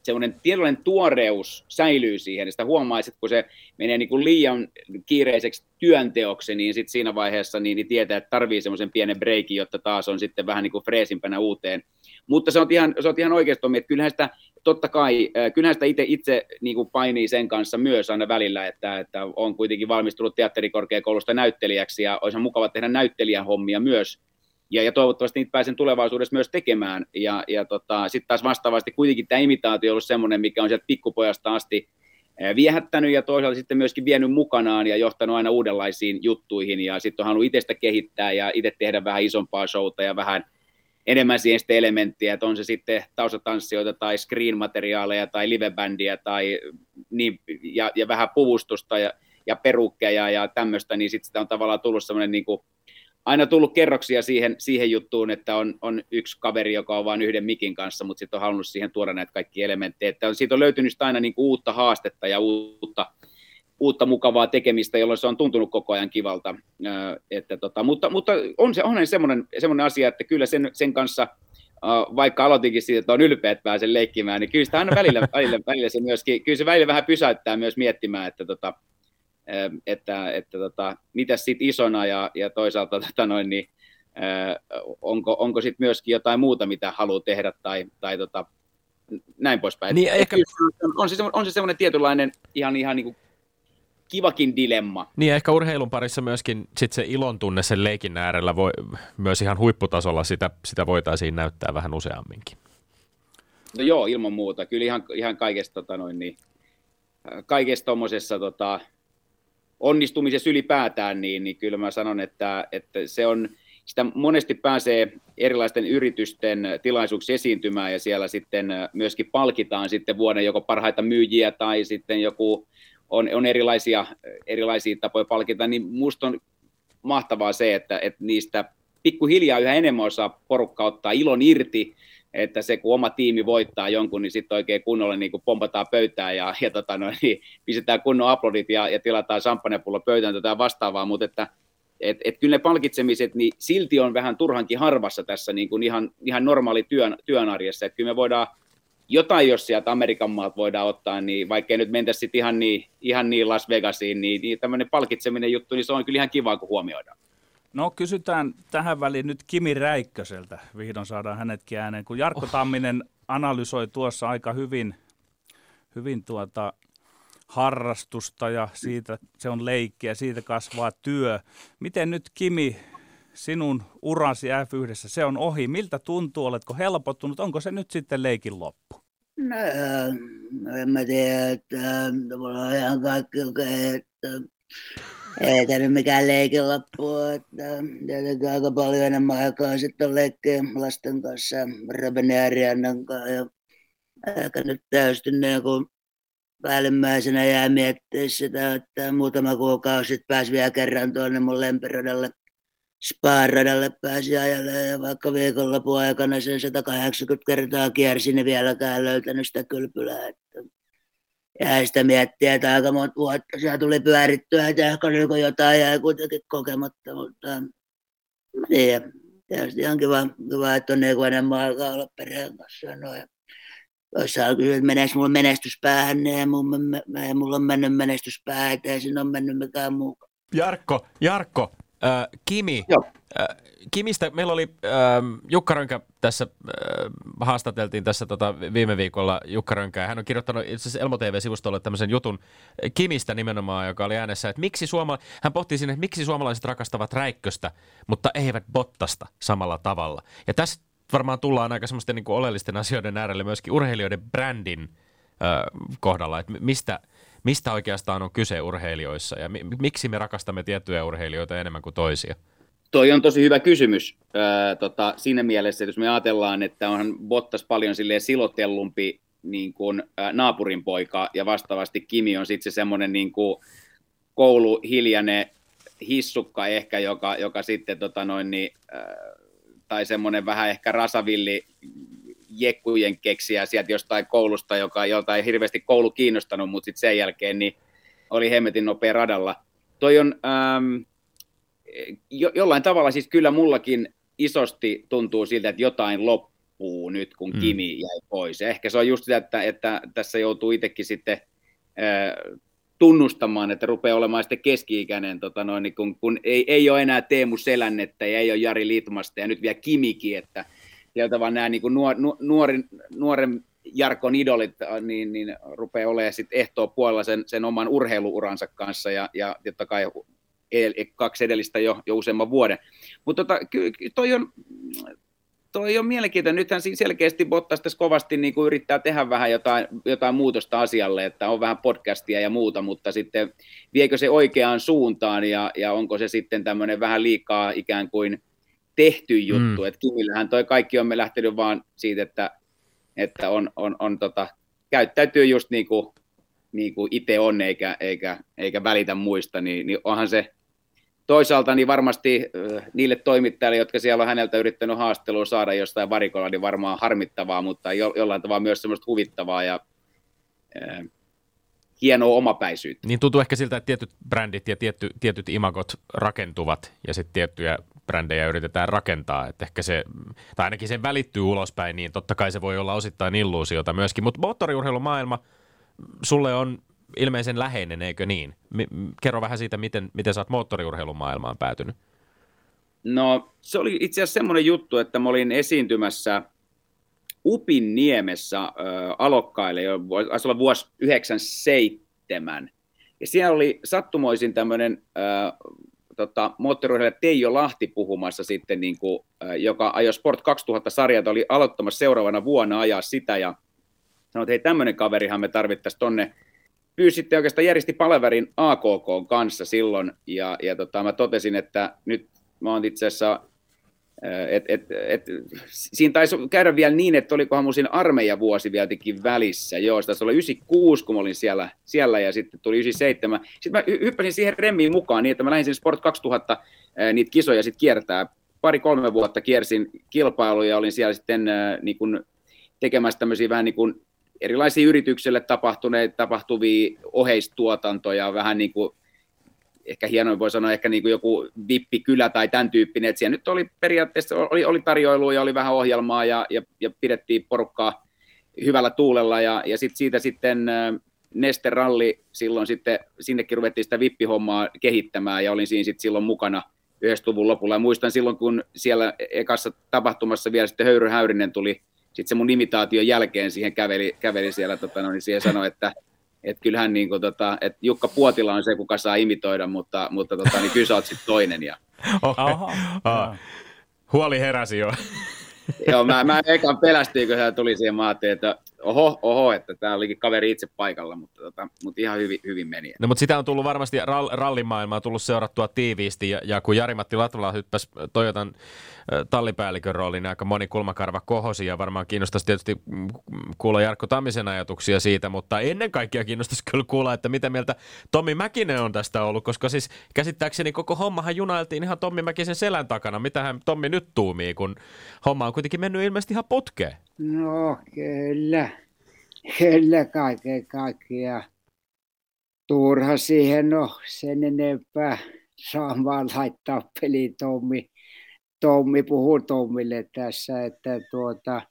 semmoinen tietynlainen tuoreus säilyy siihen, ja sitä huomaisi, että kun se menee niin kuin liian kiireiseksi työnteoksi, niin sitten siinä vaiheessa niin, niin tietää, että tarvii semmoisen pienen breikin, jotta taas on sitten vähän niin kuin freesimpänä uuteen. Mutta se on ihan, se on ihan oikeasti, että kyllähän sitä totta kai, kyllähän sitä itse, itse niin kuin painii sen kanssa myös aina välillä, että, että on kuitenkin valmistunut teatterikorkeakoulusta näyttelijäksi ja olisi mukava tehdä näyttelijän hommia myös, ja, ja toivottavasti niitä pääsen tulevaisuudessa myös tekemään. Ja, ja tota, sitten taas vastaavasti kuitenkin tämä imitaatio on ollut semmoinen, mikä on sieltä pikkupojasta asti viehättänyt ja toisaalta sitten myöskin vienyt mukanaan ja johtanut aina uudenlaisiin juttuihin ja sitten on halunnut itsestä kehittää ja itse tehdä vähän isompaa showta ja vähän enemmän siihen sitten elementtiä, että on se sitten taustatanssijoita tai screen-materiaaleja tai livebändiä tai niin, ja, ja vähän puvustusta ja, ja perukkeja ja tämmöistä, niin sitten sitä on tavallaan tullut semmoinen niin kuin aina tullut kerroksia siihen, siihen juttuun, että on, on yksi kaveri, joka on vain yhden mikin kanssa, mutta sitten on halunnut siihen tuoda näitä kaikki elementtejä. Että on, siitä on löytynyt aina niin kuin uutta haastetta ja uutta, uutta mukavaa tekemistä, jolloin se on tuntunut koko ajan kivalta. Että tota, mutta, mutta on se on semmoinen, semmoinen asia, että kyllä sen, sen kanssa, vaikka aloitinkin siitä, että on ylpeä, että pääsen leikkimään, niin kyllä sitä aina välillä, välillä, välillä se myöskin, kyllä se välillä vähän pysäyttää myös miettimään, että tota, että, että tota, mitä sitten isona ja, ja toisaalta tota noin, niin, onko, onko sitten myöskin jotain muuta, mitä haluaa tehdä tai, tai tota, näin poispäin. Niin, ehkä... on, se, on se semmoinen tietynlainen ihan, ihan niin kuin kivakin dilemma. Niin, ehkä urheilun parissa myöskin sit se ilon tunne sen leikin äärellä voi, myös ihan huipputasolla sitä, sitä voitaisiin näyttää vähän useamminkin. No joo, ilman muuta. Kyllä ihan, ihan kaikesta, tota noin, niin, kaikesta tuommoisessa tota, onnistumisessa ylipäätään, niin, niin kyllä mä sanon, että, että se on, sitä monesti pääsee erilaisten yritysten tilaisuuksissa esiintymään ja siellä sitten myöskin palkitaan sitten vuoden joko parhaita myyjiä tai sitten joku on, on erilaisia, erilaisia tapoja palkita, niin musta on mahtavaa se, että, että niistä pikkuhiljaa yhä enemmän osaa porukka ottaa ilon irti että se kun oma tiimi voittaa jonkun, niin sitten oikein kunnolla niin kuin pompataan pöytään ja, ja tota noin, niin pistetään kunnon aplodit ja, ja tilataan champagnepullo pöytään tätä vastaavaa, mutta että et, et kyllä ne palkitsemiset niin silti on vähän turhankin harvassa tässä niin kuin ihan, ihan normaali työn, työn arjessa, että kyllä me voidaan jotain, jos sieltä Amerikan maat voidaan ottaa, niin vaikka nyt mentäisi ihan niin, ihan niin Las Vegasiin, niin, niin tämmöinen palkitseminen juttu, niin se on kyllä ihan kiva, kun huomioidaan. No kysytään tähän väliin nyt Kimi Räikköseltä. Vihdoin saadaan hänetkin ääneen, kun Jarkko oh. Tamminen analysoi tuossa aika hyvin, hyvin tuota harrastusta ja siitä se on leikki ja siitä kasvaa työ. Miten nyt Kimi, sinun urasi F1, se on ohi. Miltä tuntuu, oletko helpottunut? Onko se nyt sitten leikin loppu? No, en mä tiedä, että on ihan kaikki että ei tämä mikään leikin loppu, että tietenkin aika paljon enemmän aikaa sitten leikkiä lasten kanssa, Robin ja Ariannan kanssa. Ja ehkä nyt täysin niin kuin päällimmäisenä jää miettiä sitä, että muutama kuukausi sitten pääsi vielä kerran tuonne mun lempiradalle Spa-radalle pääsi ajalemaan ja vaikka viikonlopun aikana sen 180 kertaa kiersin, niin vieläkään löytänyt sitä kylpylää. Että ja sitä miettiä, että aika monta vuotta siellä tuli pyörittyä, että ehkä niin jotain jäi kuitenkin kokematta, mutta niin, tietysti ihan kiva, kiva että on niin enemmän aikaa olla perheen kanssa. No, ja jossain kysyä, että meneekö mulla menestyspäähän, niin ei mulla, ei mulla on mennyt menestyspäähän, ettei siinä ole mennyt mikään muu. Jarkko, Jarkko, äh, Kimi, Joo. Äh, Kimistä meillä oli äh, Jukka Rönkä tässä, äh, haastateltiin tässä tota, viime viikolla Jukka Rönkä, ja hän on kirjoittanut itse asiassa Elmo TV-sivustolle tämmöisen jutun Kimistä nimenomaan, joka oli äänessä, että miksi suoma- hän pohti sinne, että miksi suomalaiset rakastavat räikköstä, mutta eivät bottasta samalla tavalla. Ja tässä varmaan tullaan aika semmoisten niin oleellisten asioiden äärelle myöskin urheilijoiden brändin äh, kohdalla, että mistä, mistä oikeastaan on kyse urheilijoissa ja mi- miksi me rakastamme tiettyjä urheilijoita enemmän kuin toisia? Toi on tosi hyvä kysymys öö, tota, siinä mielessä, että jos me ajatellaan, että on Bottas paljon silotellumpi niin kuin, ä, naapurin poika ja vastaavasti Kimi on sitten se semmoinen niin kouluhiljainen hissukka ehkä, joka, joka sitten tota noin, niin, ä, tai semmoinen vähän ehkä rasavilli jekkujen keksiä sieltä jostain koulusta, joka, jolta ei hirveästi koulu kiinnostanut, mutta sitten sen jälkeen niin oli hemmetin nopea radalla. Toi on äm, jo, jollain tavalla siis kyllä mullakin isosti tuntuu siltä, että jotain loppuu nyt, kun mm. Kimi jäi pois. Ja ehkä se on just sitä, että, että tässä joutuu itsekin sitten äh, tunnustamaan, että rupeaa olemaan sitten keski-ikäinen, tota noin, niin kun, kun ei, ei ole enää Teemu Selännettä ja ei ole Jari Litmasta ja nyt vielä Kimikin, että sieltä vaan nämä niin kuin nuor, nuorin, nuoren Jarkon idolit niin, niin rupeaa olemaan sitten ehtoa puolella sen, sen oman urheiluuransa kanssa ja, ja totta kai kaksi edellistä jo, jo useamman vuoden. Mutta tota, toi on, toi on mielenkiintoinen. Nythän selkeästi Bottas tässä kovasti niin kuin yrittää tehdä vähän jotain, jotain muutosta asialle, että on vähän podcastia ja muuta, mutta sitten viekö se oikeaan suuntaan ja, ja onko se sitten tämmöinen vähän liikaa ikään kuin tehty juttu. Mm. Että Kimillähän toi kaikki on me lähtenyt vaan siitä, että, että on, on, on tota, käyttäytyy just niin kuin, niin kuin itse on eikä, eikä, eikä välitä muista, niin, niin onhan se toisaalta niin varmasti niille toimittajille, jotka siellä on häneltä yrittänyt haastelua saada jostain varikolla, niin varmaan harmittavaa, mutta jo, jollain tavalla myös semmoista huvittavaa ja äh, hienoa omapäisyyttä. Niin tuntuu ehkä siltä, että tietyt brändit ja tietty, tietyt imagot rakentuvat ja sitten tiettyjä brändejä yritetään rakentaa, että ehkä se, tai ainakin se välittyy ulospäin, niin totta kai se voi olla osittain illuusiota myöskin, mutta moottoriurheilumaailma sulle on ilmeisen läheinen, eikö niin? Kerro vähän siitä, miten, miten sä oot moottoriurheilun maailmaan päätynyt. No se oli itse asiassa semmoinen juttu, että mä olin esiintymässä Upin niemessä äh, alokkaille jo, vuosi 97. Ja siellä oli sattumoisin tämmöinen äh, tota, moottoriurheilija Teijo Lahti puhumassa sitten, niin kuin, joka ajoi Sport 2000-sarjata, oli aloittamassa seuraavana vuonna ajaa sitä ja sanoi, että hei tämmöinen kaverihan me tarvittaisiin tonne. Pyysitte oikeastaan järjesti palaverin AKK kanssa silloin, ja, ja tota, mä totesin, että nyt mä oon itse asiassa, et, et, et, siinä taisi käydä vielä niin, että olikohan mun siinä armeijavuosi vieläkin välissä, joo, se oli 96, kun mä olin siellä, siellä ja sitten tuli 97. Sitten mä hyppäsin siihen remmiin mukaan niin, että mä lähdin sinne Sport 2000 niitä kisoja sitten kiertää. Pari-kolme vuotta kiersin kilpailuja ja olin siellä sitten niin kun, tekemässä tämmöisiä vähän niin kuin erilaisia yritykselle tapahtuneita, tapahtuvia oheistuotantoja, vähän niin kuin, ehkä hienoin voi sanoa, ehkä niin kuin joku vippikylä tai tämän tyyppinen, että siellä nyt oli periaatteessa, oli, oli tarjoilua ja oli vähän ohjelmaa ja, ja, ja pidettiin porukkaa hyvällä tuulella ja, ja sit siitä sitten Neste Ralli silloin sitten, sinnekin ruvettiin sitä vippihommaa kehittämään ja olin siinä sitten silloin mukana 90-luvun lopulla. Ja muistan silloin, kun siellä ekassa tapahtumassa vielä sitten Höyry Häyrinen tuli sitten se mun imitaation jälkeen siihen käveli, käveli siellä, tota, no, niin siihen sanoi, että et kyllähän niin kuin, tota, että Jukka Puotila on se, kuka saa imitoida, mutta, mutta tota, niin kyllä sä oot sitten toinen. Ja... Okay. Aha, Huoli heräsi jo. Joo, mä, mä ekan pelästyin, kun hän tuli siihen, mä että oho, oho, että tämä olikin kaveri itse paikalla, mutta, tota, mutta ihan hyvin, hyvin meni. No mutta sitä on tullut varmasti rall, rallimaailmaa tullut seurattua tiiviisti ja, ja kun Jari-Matti Latvala hyppäsi Toyotan tallipäällikön rooliin, niin aika moni kulmakarva kohosi ja varmaan kiinnostaisi tietysti kuulla Jarkko Tammisen ajatuksia siitä, mutta ennen kaikkea kiinnostaisi kyllä kuulla, että mitä mieltä Tommi Mäkinen on tästä ollut, koska siis käsittääkseni koko hommahan junailtiin ihan Tommi Mäkisen selän takana. Mitähän Tommi nyt tuumii, kun homma on kuitenkin mennyt ilmeisesti ihan putkeen? No kyllä, kyllä kaiken kaikkiaan. Turha siihen no sen enempää saamaan laittaa peli Tommi. Tommi puhuu Tommille tässä, että tuota,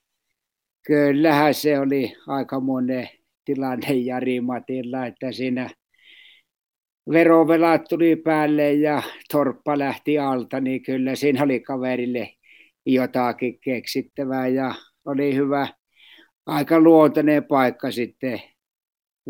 kyllähän se oli aika monen tilanne Jari Matilla, että siinä verovelat tuli päälle ja torppa lähti alta, niin kyllä siinä oli kaverille jotakin keksittävää ja oli hyvä, aika luontainen paikka sitten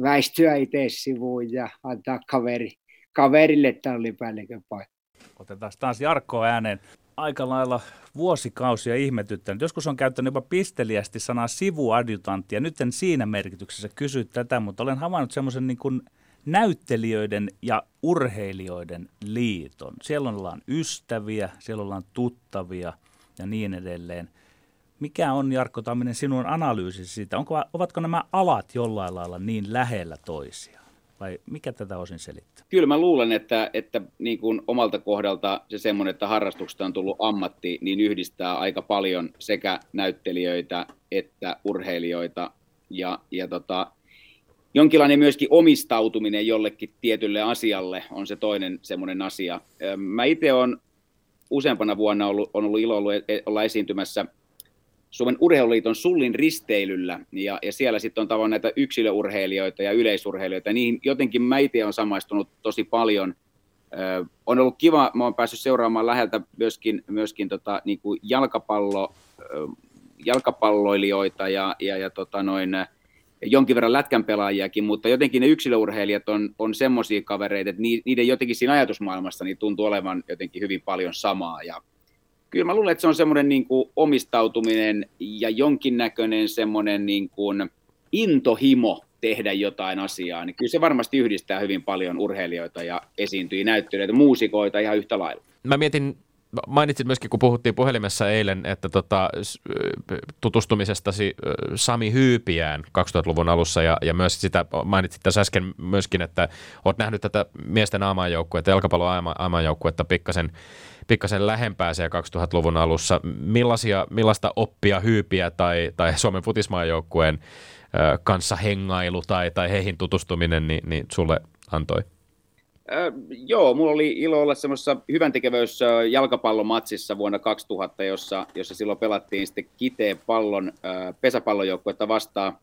väistyä itse sivuun ja antaa kaveri, kaverille tallipäällikön paikka. Otetaan taas Jarkko ääneen. Aika lailla vuosikausia ihmetyttänyt. Joskus on käyttänyt jopa pisteliästi sanaa sivuadjutantti, ja nyt en siinä merkityksessä kysy tätä, mutta olen havainnut semmoisen niin kuin näyttelijöiden ja urheilijoiden liiton. Siellä ollaan ystäviä, siellä ollaan tuttavia ja niin edelleen. Mikä on, Jarkko Tamminen, sinun analyysisi siitä? Onko, ovatko nämä alat jollain lailla niin lähellä toisiaan? Vai mikä tätä osin selittää? Kyllä mä luulen, että, että niin kuin omalta kohdalta se semmoinen, että harrastuksesta on tullut ammatti, niin yhdistää aika paljon sekä näyttelijöitä että urheilijoita. Ja, ja tota, jonkinlainen myöskin omistautuminen jollekin tietylle asialle on se toinen semmoinen asia. Mä itse olen useampana vuonna ollut, on ollut ilo ollut, e, olla esiintymässä Suomen urheiluliiton Sullin risteilyllä, ja, ja siellä sitten on tavannut näitä yksilöurheilijoita ja yleisurheilijoita, niin jotenkin mä itse olen samaistunut tosi paljon. Ö, on ollut kiva, mä oon päässyt seuraamaan läheltä myöskin, myöskin tota, niin kuin jalkapallo, ö, jalkapalloilijoita ja, ja, ja tota noin, jonkin verran lätkän pelaajiakin, mutta jotenkin ne yksilöurheilijat on, on semmoisia kavereita, että niiden jotenkin siinä ajatusmaailmassa niin tuntuu olevan jotenkin hyvin paljon samaa. Ja kyllä mä luulen, että se on semmoinen niin kuin omistautuminen ja jonkinnäköinen semmoinen niin kuin intohimo tehdä jotain asiaa, niin kyllä se varmasti yhdistää hyvin paljon urheilijoita ja esiintyjiä, näyttelijöitä, muusikoita ihan yhtä lailla. Mä mietin mainitsit myöskin, kun puhuttiin puhelimessa eilen, että tota, tutustumisestasi Sami Hyypiään 2000-luvun alussa ja, ja myös sitä mainitsit tässä äsken myöskin, että olet nähnyt tätä miesten aamajoukkuetta, jalkapallon aamajoukkuetta pikkasen, pikkasen lähempää se 2000-luvun alussa. Millaisia, millaista oppia Hyypiä tai, tai Suomen futismaajoukkueen kanssa hengailu tai, tai heihin tutustuminen niin, niin sulle antoi? Äh, joo, mulla oli ilo olla semmoisessa hyvän tekevyys jalkapallomatsissa vuonna 2000, jossa, jossa silloin pelattiin sitten kiteen pallon äh, pesäpallojoukkuetta vastaan.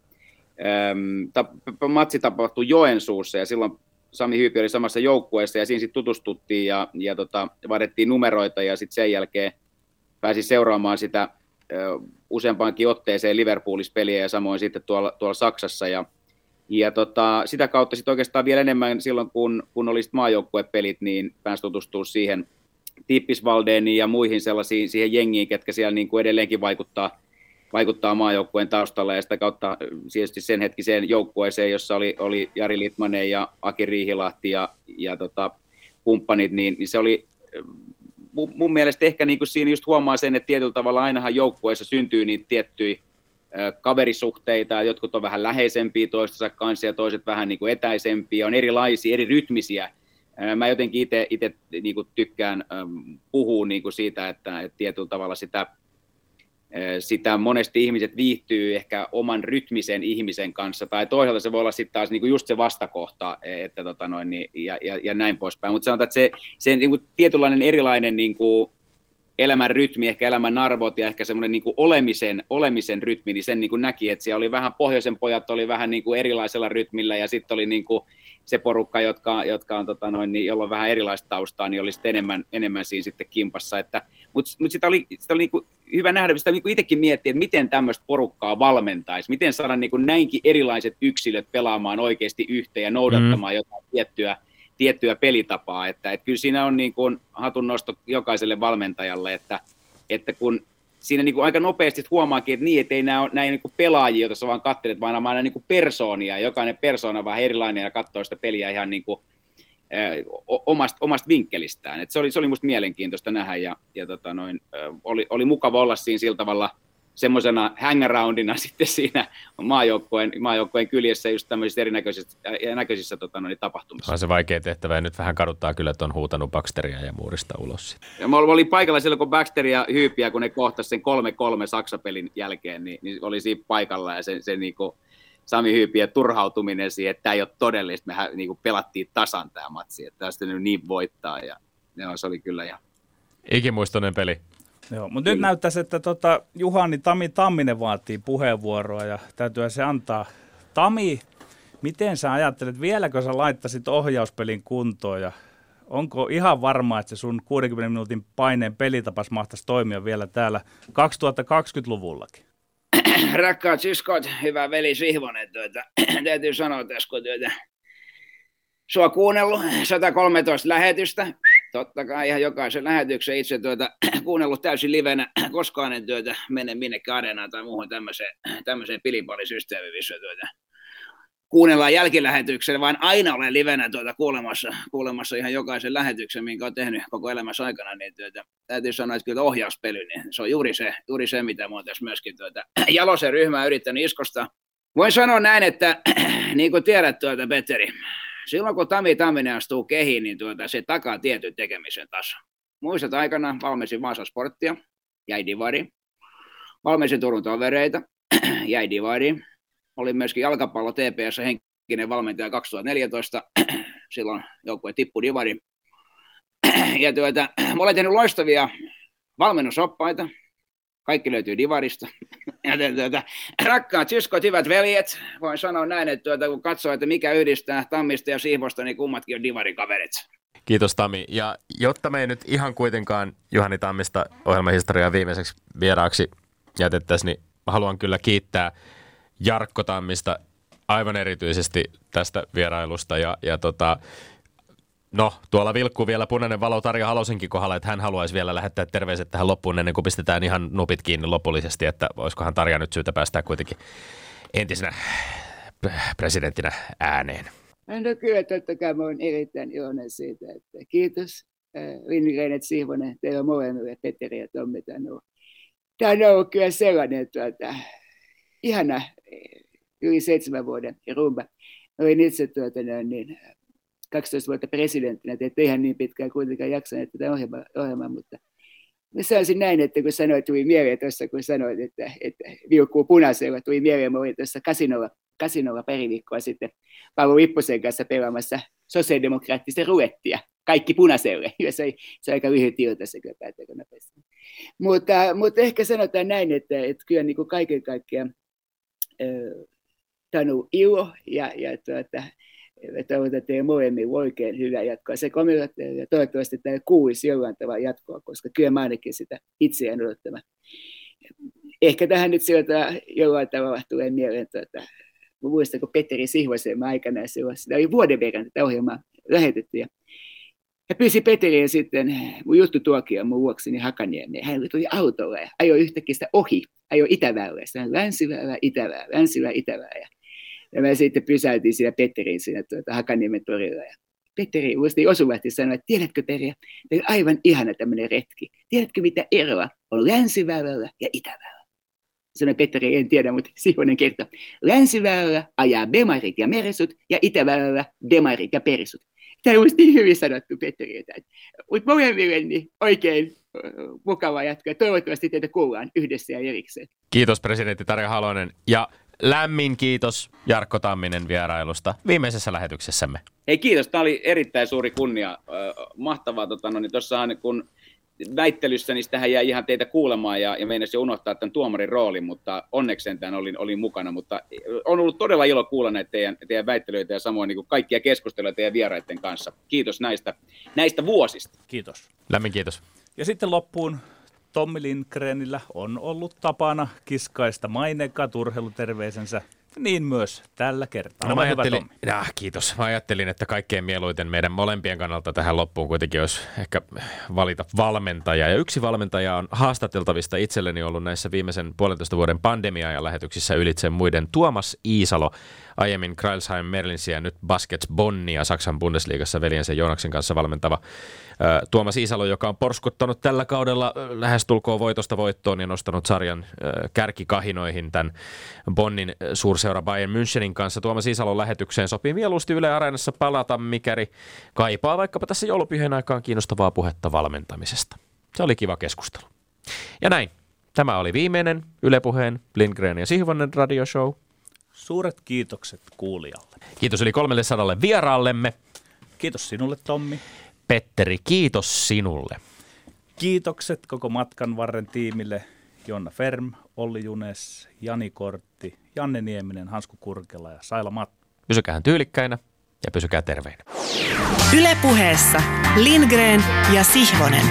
Ähm, ta, matsi tapahtui Joensuussa ja silloin Sami Hyypi oli samassa joukkueessa ja siinä sitten tutustuttiin ja, ja tota, vaihdettiin numeroita ja sitten sen jälkeen pääsi seuraamaan sitä äh, useampaankin otteeseen Liverpoolissa peliä ja samoin sitten tuolla, tuolla Saksassa ja ja tota, sitä kautta sitten oikeastaan vielä enemmän silloin, kun, kun oli maajoukkuepelit, niin pääsi tutustumaan siihen Tippisvaldeeniin ja muihin sellaisiin siihen jengiin, ketkä siellä niin kuin edelleenkin vaikuttaa, vaikuttaa maajoukkueen taustalla ja sitä kautta tietysti sen hetkiseen joukkueeseen, jossa oli, oli Jari Litmanen ja Aki Riihilahti ja, ja tota, kumppanit, niin, niin se oli mun, mielestä ehkä niin kuin siinä just huomaa sen, että tietyllä tavalla ainahan joukkueessa syntyy niitä tiettyjä kaverisuhteita, jotkut on vähän läheisempiä toistensa kanssa ja toiset vähän niin kuin etäisempiä, on erilaisia, eri rytmisiä. Mä jotenkin itse niin tykkään puhua niin kuin siitä, että, että tietyllä tavalla sitä, sitä monesti ihmiset viihtyy ehkä oman rytmisen ihmisen kanssa, tai toisaalta se voi olla sitten taas niin kuin just se vastakohta, että tota noin, niin, ja, ja, ja näin poispäin. Mutta sanotaan, että se, se niin kuin tietynlainen erilainen niin kuin, elämän rytmi, ehkä elämän arvot ja ehkä semmoinen niin olemisen, olemisen rytmi, niin sen niin kuin näki, että siellä oli vähän pohjoisen pojat oli vähän niin kuin erilaisella rytmillä ja sitten oli niin kuin se porukka, jotka, jotka on, tota noin, niin, jolla on vähän erilaista taustaa, niin oli sitten enemmän, enemmän siinä sitten kimpassa. Että, mutta mut sitä oli, sitä oli niin kuin hyvä nähdä, sitä niin kuin itsekin miettiä, että miten tämmöistä porukkaa valmentaisi, miten saada niin kuin näinkin erilaiset yksilöt pelaamaan oikeasti yhteen ja noudattamaan mm. jotain tiettyä, tiettyä pelitapaa, että, että kyllä siinä on niin kuin hatunnosto jokaiselle valmentajalle, että, että kun siinä niin kuin aika nopeasti huomaakin, että niin, että ei nämä ole näin niin pelaajia, joita sä vaan katselet, vaan nämä niin kuin persoonia, jokainen persoona on vähän erilainen ja katsoo sitä peliä ihan niin kuin, eh, omasta, omasta vinkkelistään. Et se, oli, se oli musta mielenkiintoista nähdä ja, ja tota noin, oli, oli mukava olla siinä sillä tavalla – semmoisena hangaroundina sitten siinä maajoukkojen, maajoukkojen kyljessä just tämmöisissä erinäköisissä näköisissä tota, noin, tapahtumissa. On se vaikea tehtävä ja nyt vähän kaduttaa kyllä, että on huutanut Baxteria ja muurista ulos. Ja mä olin paikalla silloin, kun Baxter ja Hyypiä, kun ne kohtasivat sen 3-3 Saksapelin jälkeen, niin, niin oli siinä paikalla ja se, se niin kuin, Sami Hyypiä turhautuminen siihen, että tämä ei ole todellista. Mehän niin kuin pelattiin tasan tämä matsi, että tästä niin voittaa ja joo, se oli kyllä ihan Ikimuistoinen peli. Joo, mutta nyt näyttäisi, että tota, Juhani Tami Tamminen vaatii puheenvuoroa ja täytyy se antaa. Tami, miten sä ajattelet, vieläkö sä laittaisit ohjauspelin kuntoon ja onko ihan varmaa, että se sun 60 minuutin paineen pelitapas mahtaisi toimia vielä täällä 2020-luvullakin? Rakkaat siskot, hyvä veli Sihvonen, tuota, täytyy sanoa tässä, kun tuota, sua kuunnellut 113 lähetystä, totta kai ihan jokaisen lähetyksen itse tuota, kuunnellut täysin livenä, koskaan en työtä mene minnekään areenaan tai muuhun tämmöiseen, tämmöiseen pilipallisysteemiin, missä tuota, kuunnellaan jälkilähetyksen, vaan aina olen livenä tuota kuulemassa, kuulemassa ihan jokaisen lähetyksen, minkä olen tehnyt koko elämässä aikana, niin tuota, täytyy sanoa, että kyllä ohjauspeli, niin se on juuri se, juuri se mitä olen tässä myöskin tuota, Jalosen ryhmää yrittänyt iskosta. Voin sanoa näin, että niin kuin tiedät tuota, Petteri, silloin kun Tami Tamminen astuu kehiin, niin tuota, se takaa tietyn tekemisen taso. Muistat aikana valmensin Vaasan sporttia, jäi divari. Valmensin Turun tovereita, jäi divari. Olin myöskin jalkapallo TPS henkinen valmentaja 2014, silloin joukkue tippui divari. ja tuota, mä olen tehnyt loistavia valmennusoppaita, kaikki löytyy Divarista. Ja tuota, rakkaat syskot, hyvät veljet, voin sanoa näin, että tuota, kun katsoo, että mikä yhdistää Tammista ja Siivosta, niin kummatkin on Divarikaverit. Kiitos Tami. Ja jotta me ei nyt ihan kuitenkaan Juhani Tammista ohjelmahistoriaa viimeiseksi vieraaksi jätettäisiin, niin haluan kyllä kiittää Jarkko Tammista aivan erityisesti tästä vierailusta. Ja, ja tota, no, tuolla vilkkuu vielä punainen valo Tarja Halosenkin kohdalla, että hän haluaisi vielä lähettää terveiset tähän loppuun ennen kuin pistetään ihan nupit kiinni lopullisesti, että olisikohan Tarja nyt syytä päästää kuitenkin entisenä presidenttinä ääneen. No kyllä, totta kai olen erittäin iloinen siitä, että kiitos Lindgren, että Sihvonen, teillä molemmille, Petteri ja Tommi tänne Tämä on ollut kyllä sellainen tuota, ihana yli seitsemän vuoden rumba. Olin itse tuota, niin, 12 vuotta presidenttinä, että ihan niin pitkään kuitenkaan jaksanut tätä ohjelmaa, ohjelmaa mutta mä sanoisin näin, että kun sanoit, tuli mieleen tuossa, kun sanoit, että, että vilkkuu punaisella, tuli mieleen, mä olin tuossa kasinolla, kasinolla pari viikkoa sitten Paavo Lipposen kanssa pelaamassa sosiaalidemokraattista ruettia, kaikki punaiselle, ja se, se aika lyhyt ilta se kyllä nopeasti. Mutta, mutta ehkä sanotaan näin, että, että kyllä niin kuin kaiken kaikkiaan on ilo ja, ja tuota, toivotan teille molemmille oikein hyvää jatkoa. Se ja toivottavasti tämä kuulisi jollain tavalla jatkoa, koska kyllä mä ainakin sitä itseään odottama. Ehkä tähän nyt sieltä jollain tavalla tulee mieleen, tuota, muistan, kun Petteri Sihvosen aikana silloin, sitä oli vuoden verran tätä ohjelmaa lähetetty. Ja ja pyysi Peteriä sitten mun juttu tuokia mun vuokseni Hakaniemeen. Hän tuli autolla ja ajoi yhtäkkiä sitä ohi, ajoi Itäväylä. Sitä länsiväylä, Itäväylä, länsiväylä, Itäväylä. Ja mä sitten pysäytin siinä Petterin siinä tuota, Hakaniemen torilla. Ja Petteri muisti osuvasti sanoi, että tiedätkö Terja, teillä on aivan ihana tämmöinen retki. Tiedätkö mitä eroa on länsiväylällä ja itäväylällä? Sanoi Petteri, en tiedä, mutta Sivonen kertoo. Länsiväylällä ajaa bemarit ja meresut ja itäväylällä demarit ja perisut. Tämä olisi niin hyvin sanottu Petteri. Mutta molemmille niin oikein mukava jatkaa. Toivottavasti teitä kuullaan yhdessä ja erikseen. Kiitos presidentti Tarja Halonen ja lämmin kiitos Jarkko Tamminen vierailusta viimeisessä lähetyksessämme. Hei kiitos, tämä oli erittäin suuri kunnia. Mahtavaa, tota, no, niin tuossahan kun väittelyssä, niin sitähän jäi ihan teitä kuulemaan ja, ja meinasi unohtaa tämän tuomarin roolin, mutta onneksi sentään olin, olin mukana. Mutta on ollut todella ilo kuulla näitä teidän, teidän väittelyitä ja samoin niin kuin kaikkia keskusteluja teidän vieraiden kanssa. Kiitos näistä, näistä vuosista. Kiitos. Lämmin kiitos. Ja sitten loppuun Tommi Lindgrenillä on ollut tapana kiskaista maineikkaa turheiluterveisensä niin myös tällä kertaa. No, mä ajattelin, ja, kiitos. Mä ajattelin, että kaikkein mieluiten meidän molempien kannalta tähän loppuun kuitenkin olisi ehkä valita valmentaja. Ja yksi valmentaja on haastateltavista itselleni ollut näissä viimeisen puolentoista vuoden pandemia ja lähetyksissä ylitse muiden. Tuomas Iisalo, aiemmin Kreilsheim Merlinsiä, nyt Baskets Bonnia Saksan Bundesliigassa veljensä Joonaksen kanssa valmentava Tuomas Iisalo, joka on porskuttanut tällä kaudella lähestulkoon voitosta voittoon ja nostanut sarjan kärkikahinoihin tämän Bonnin suurseura Bayern Münchenin kanssa. Tuomas Iisalon lähetykseen sopii mieluusti Yle Areenassa palata, mikäli kaipaa vaikkapa tässä joulupyhien aikaan kiinnostavaa puhetta valmentamisesta. Se oli kiva keskustelu. Ja näin. Tämä oli viimeinen Yle Puheen Lindgren ja Sihvonen radioshow. Suuret kiitokset kuulijalle. Kiitos yli 300 vieraallemme. Kiitos sinulle Tommi. Petteri, kiitos sinulle. Kiitokset koko matkan varren tiimille Jonna Ferm, Olli Junes, Jani Kortti, Janne Nieminen, Hansku Kurkela ja Saila Matt. Pysykää tyylikkäinä ja pysykää terveinä. Ylepuheessa Lindgren ja Sihvonen.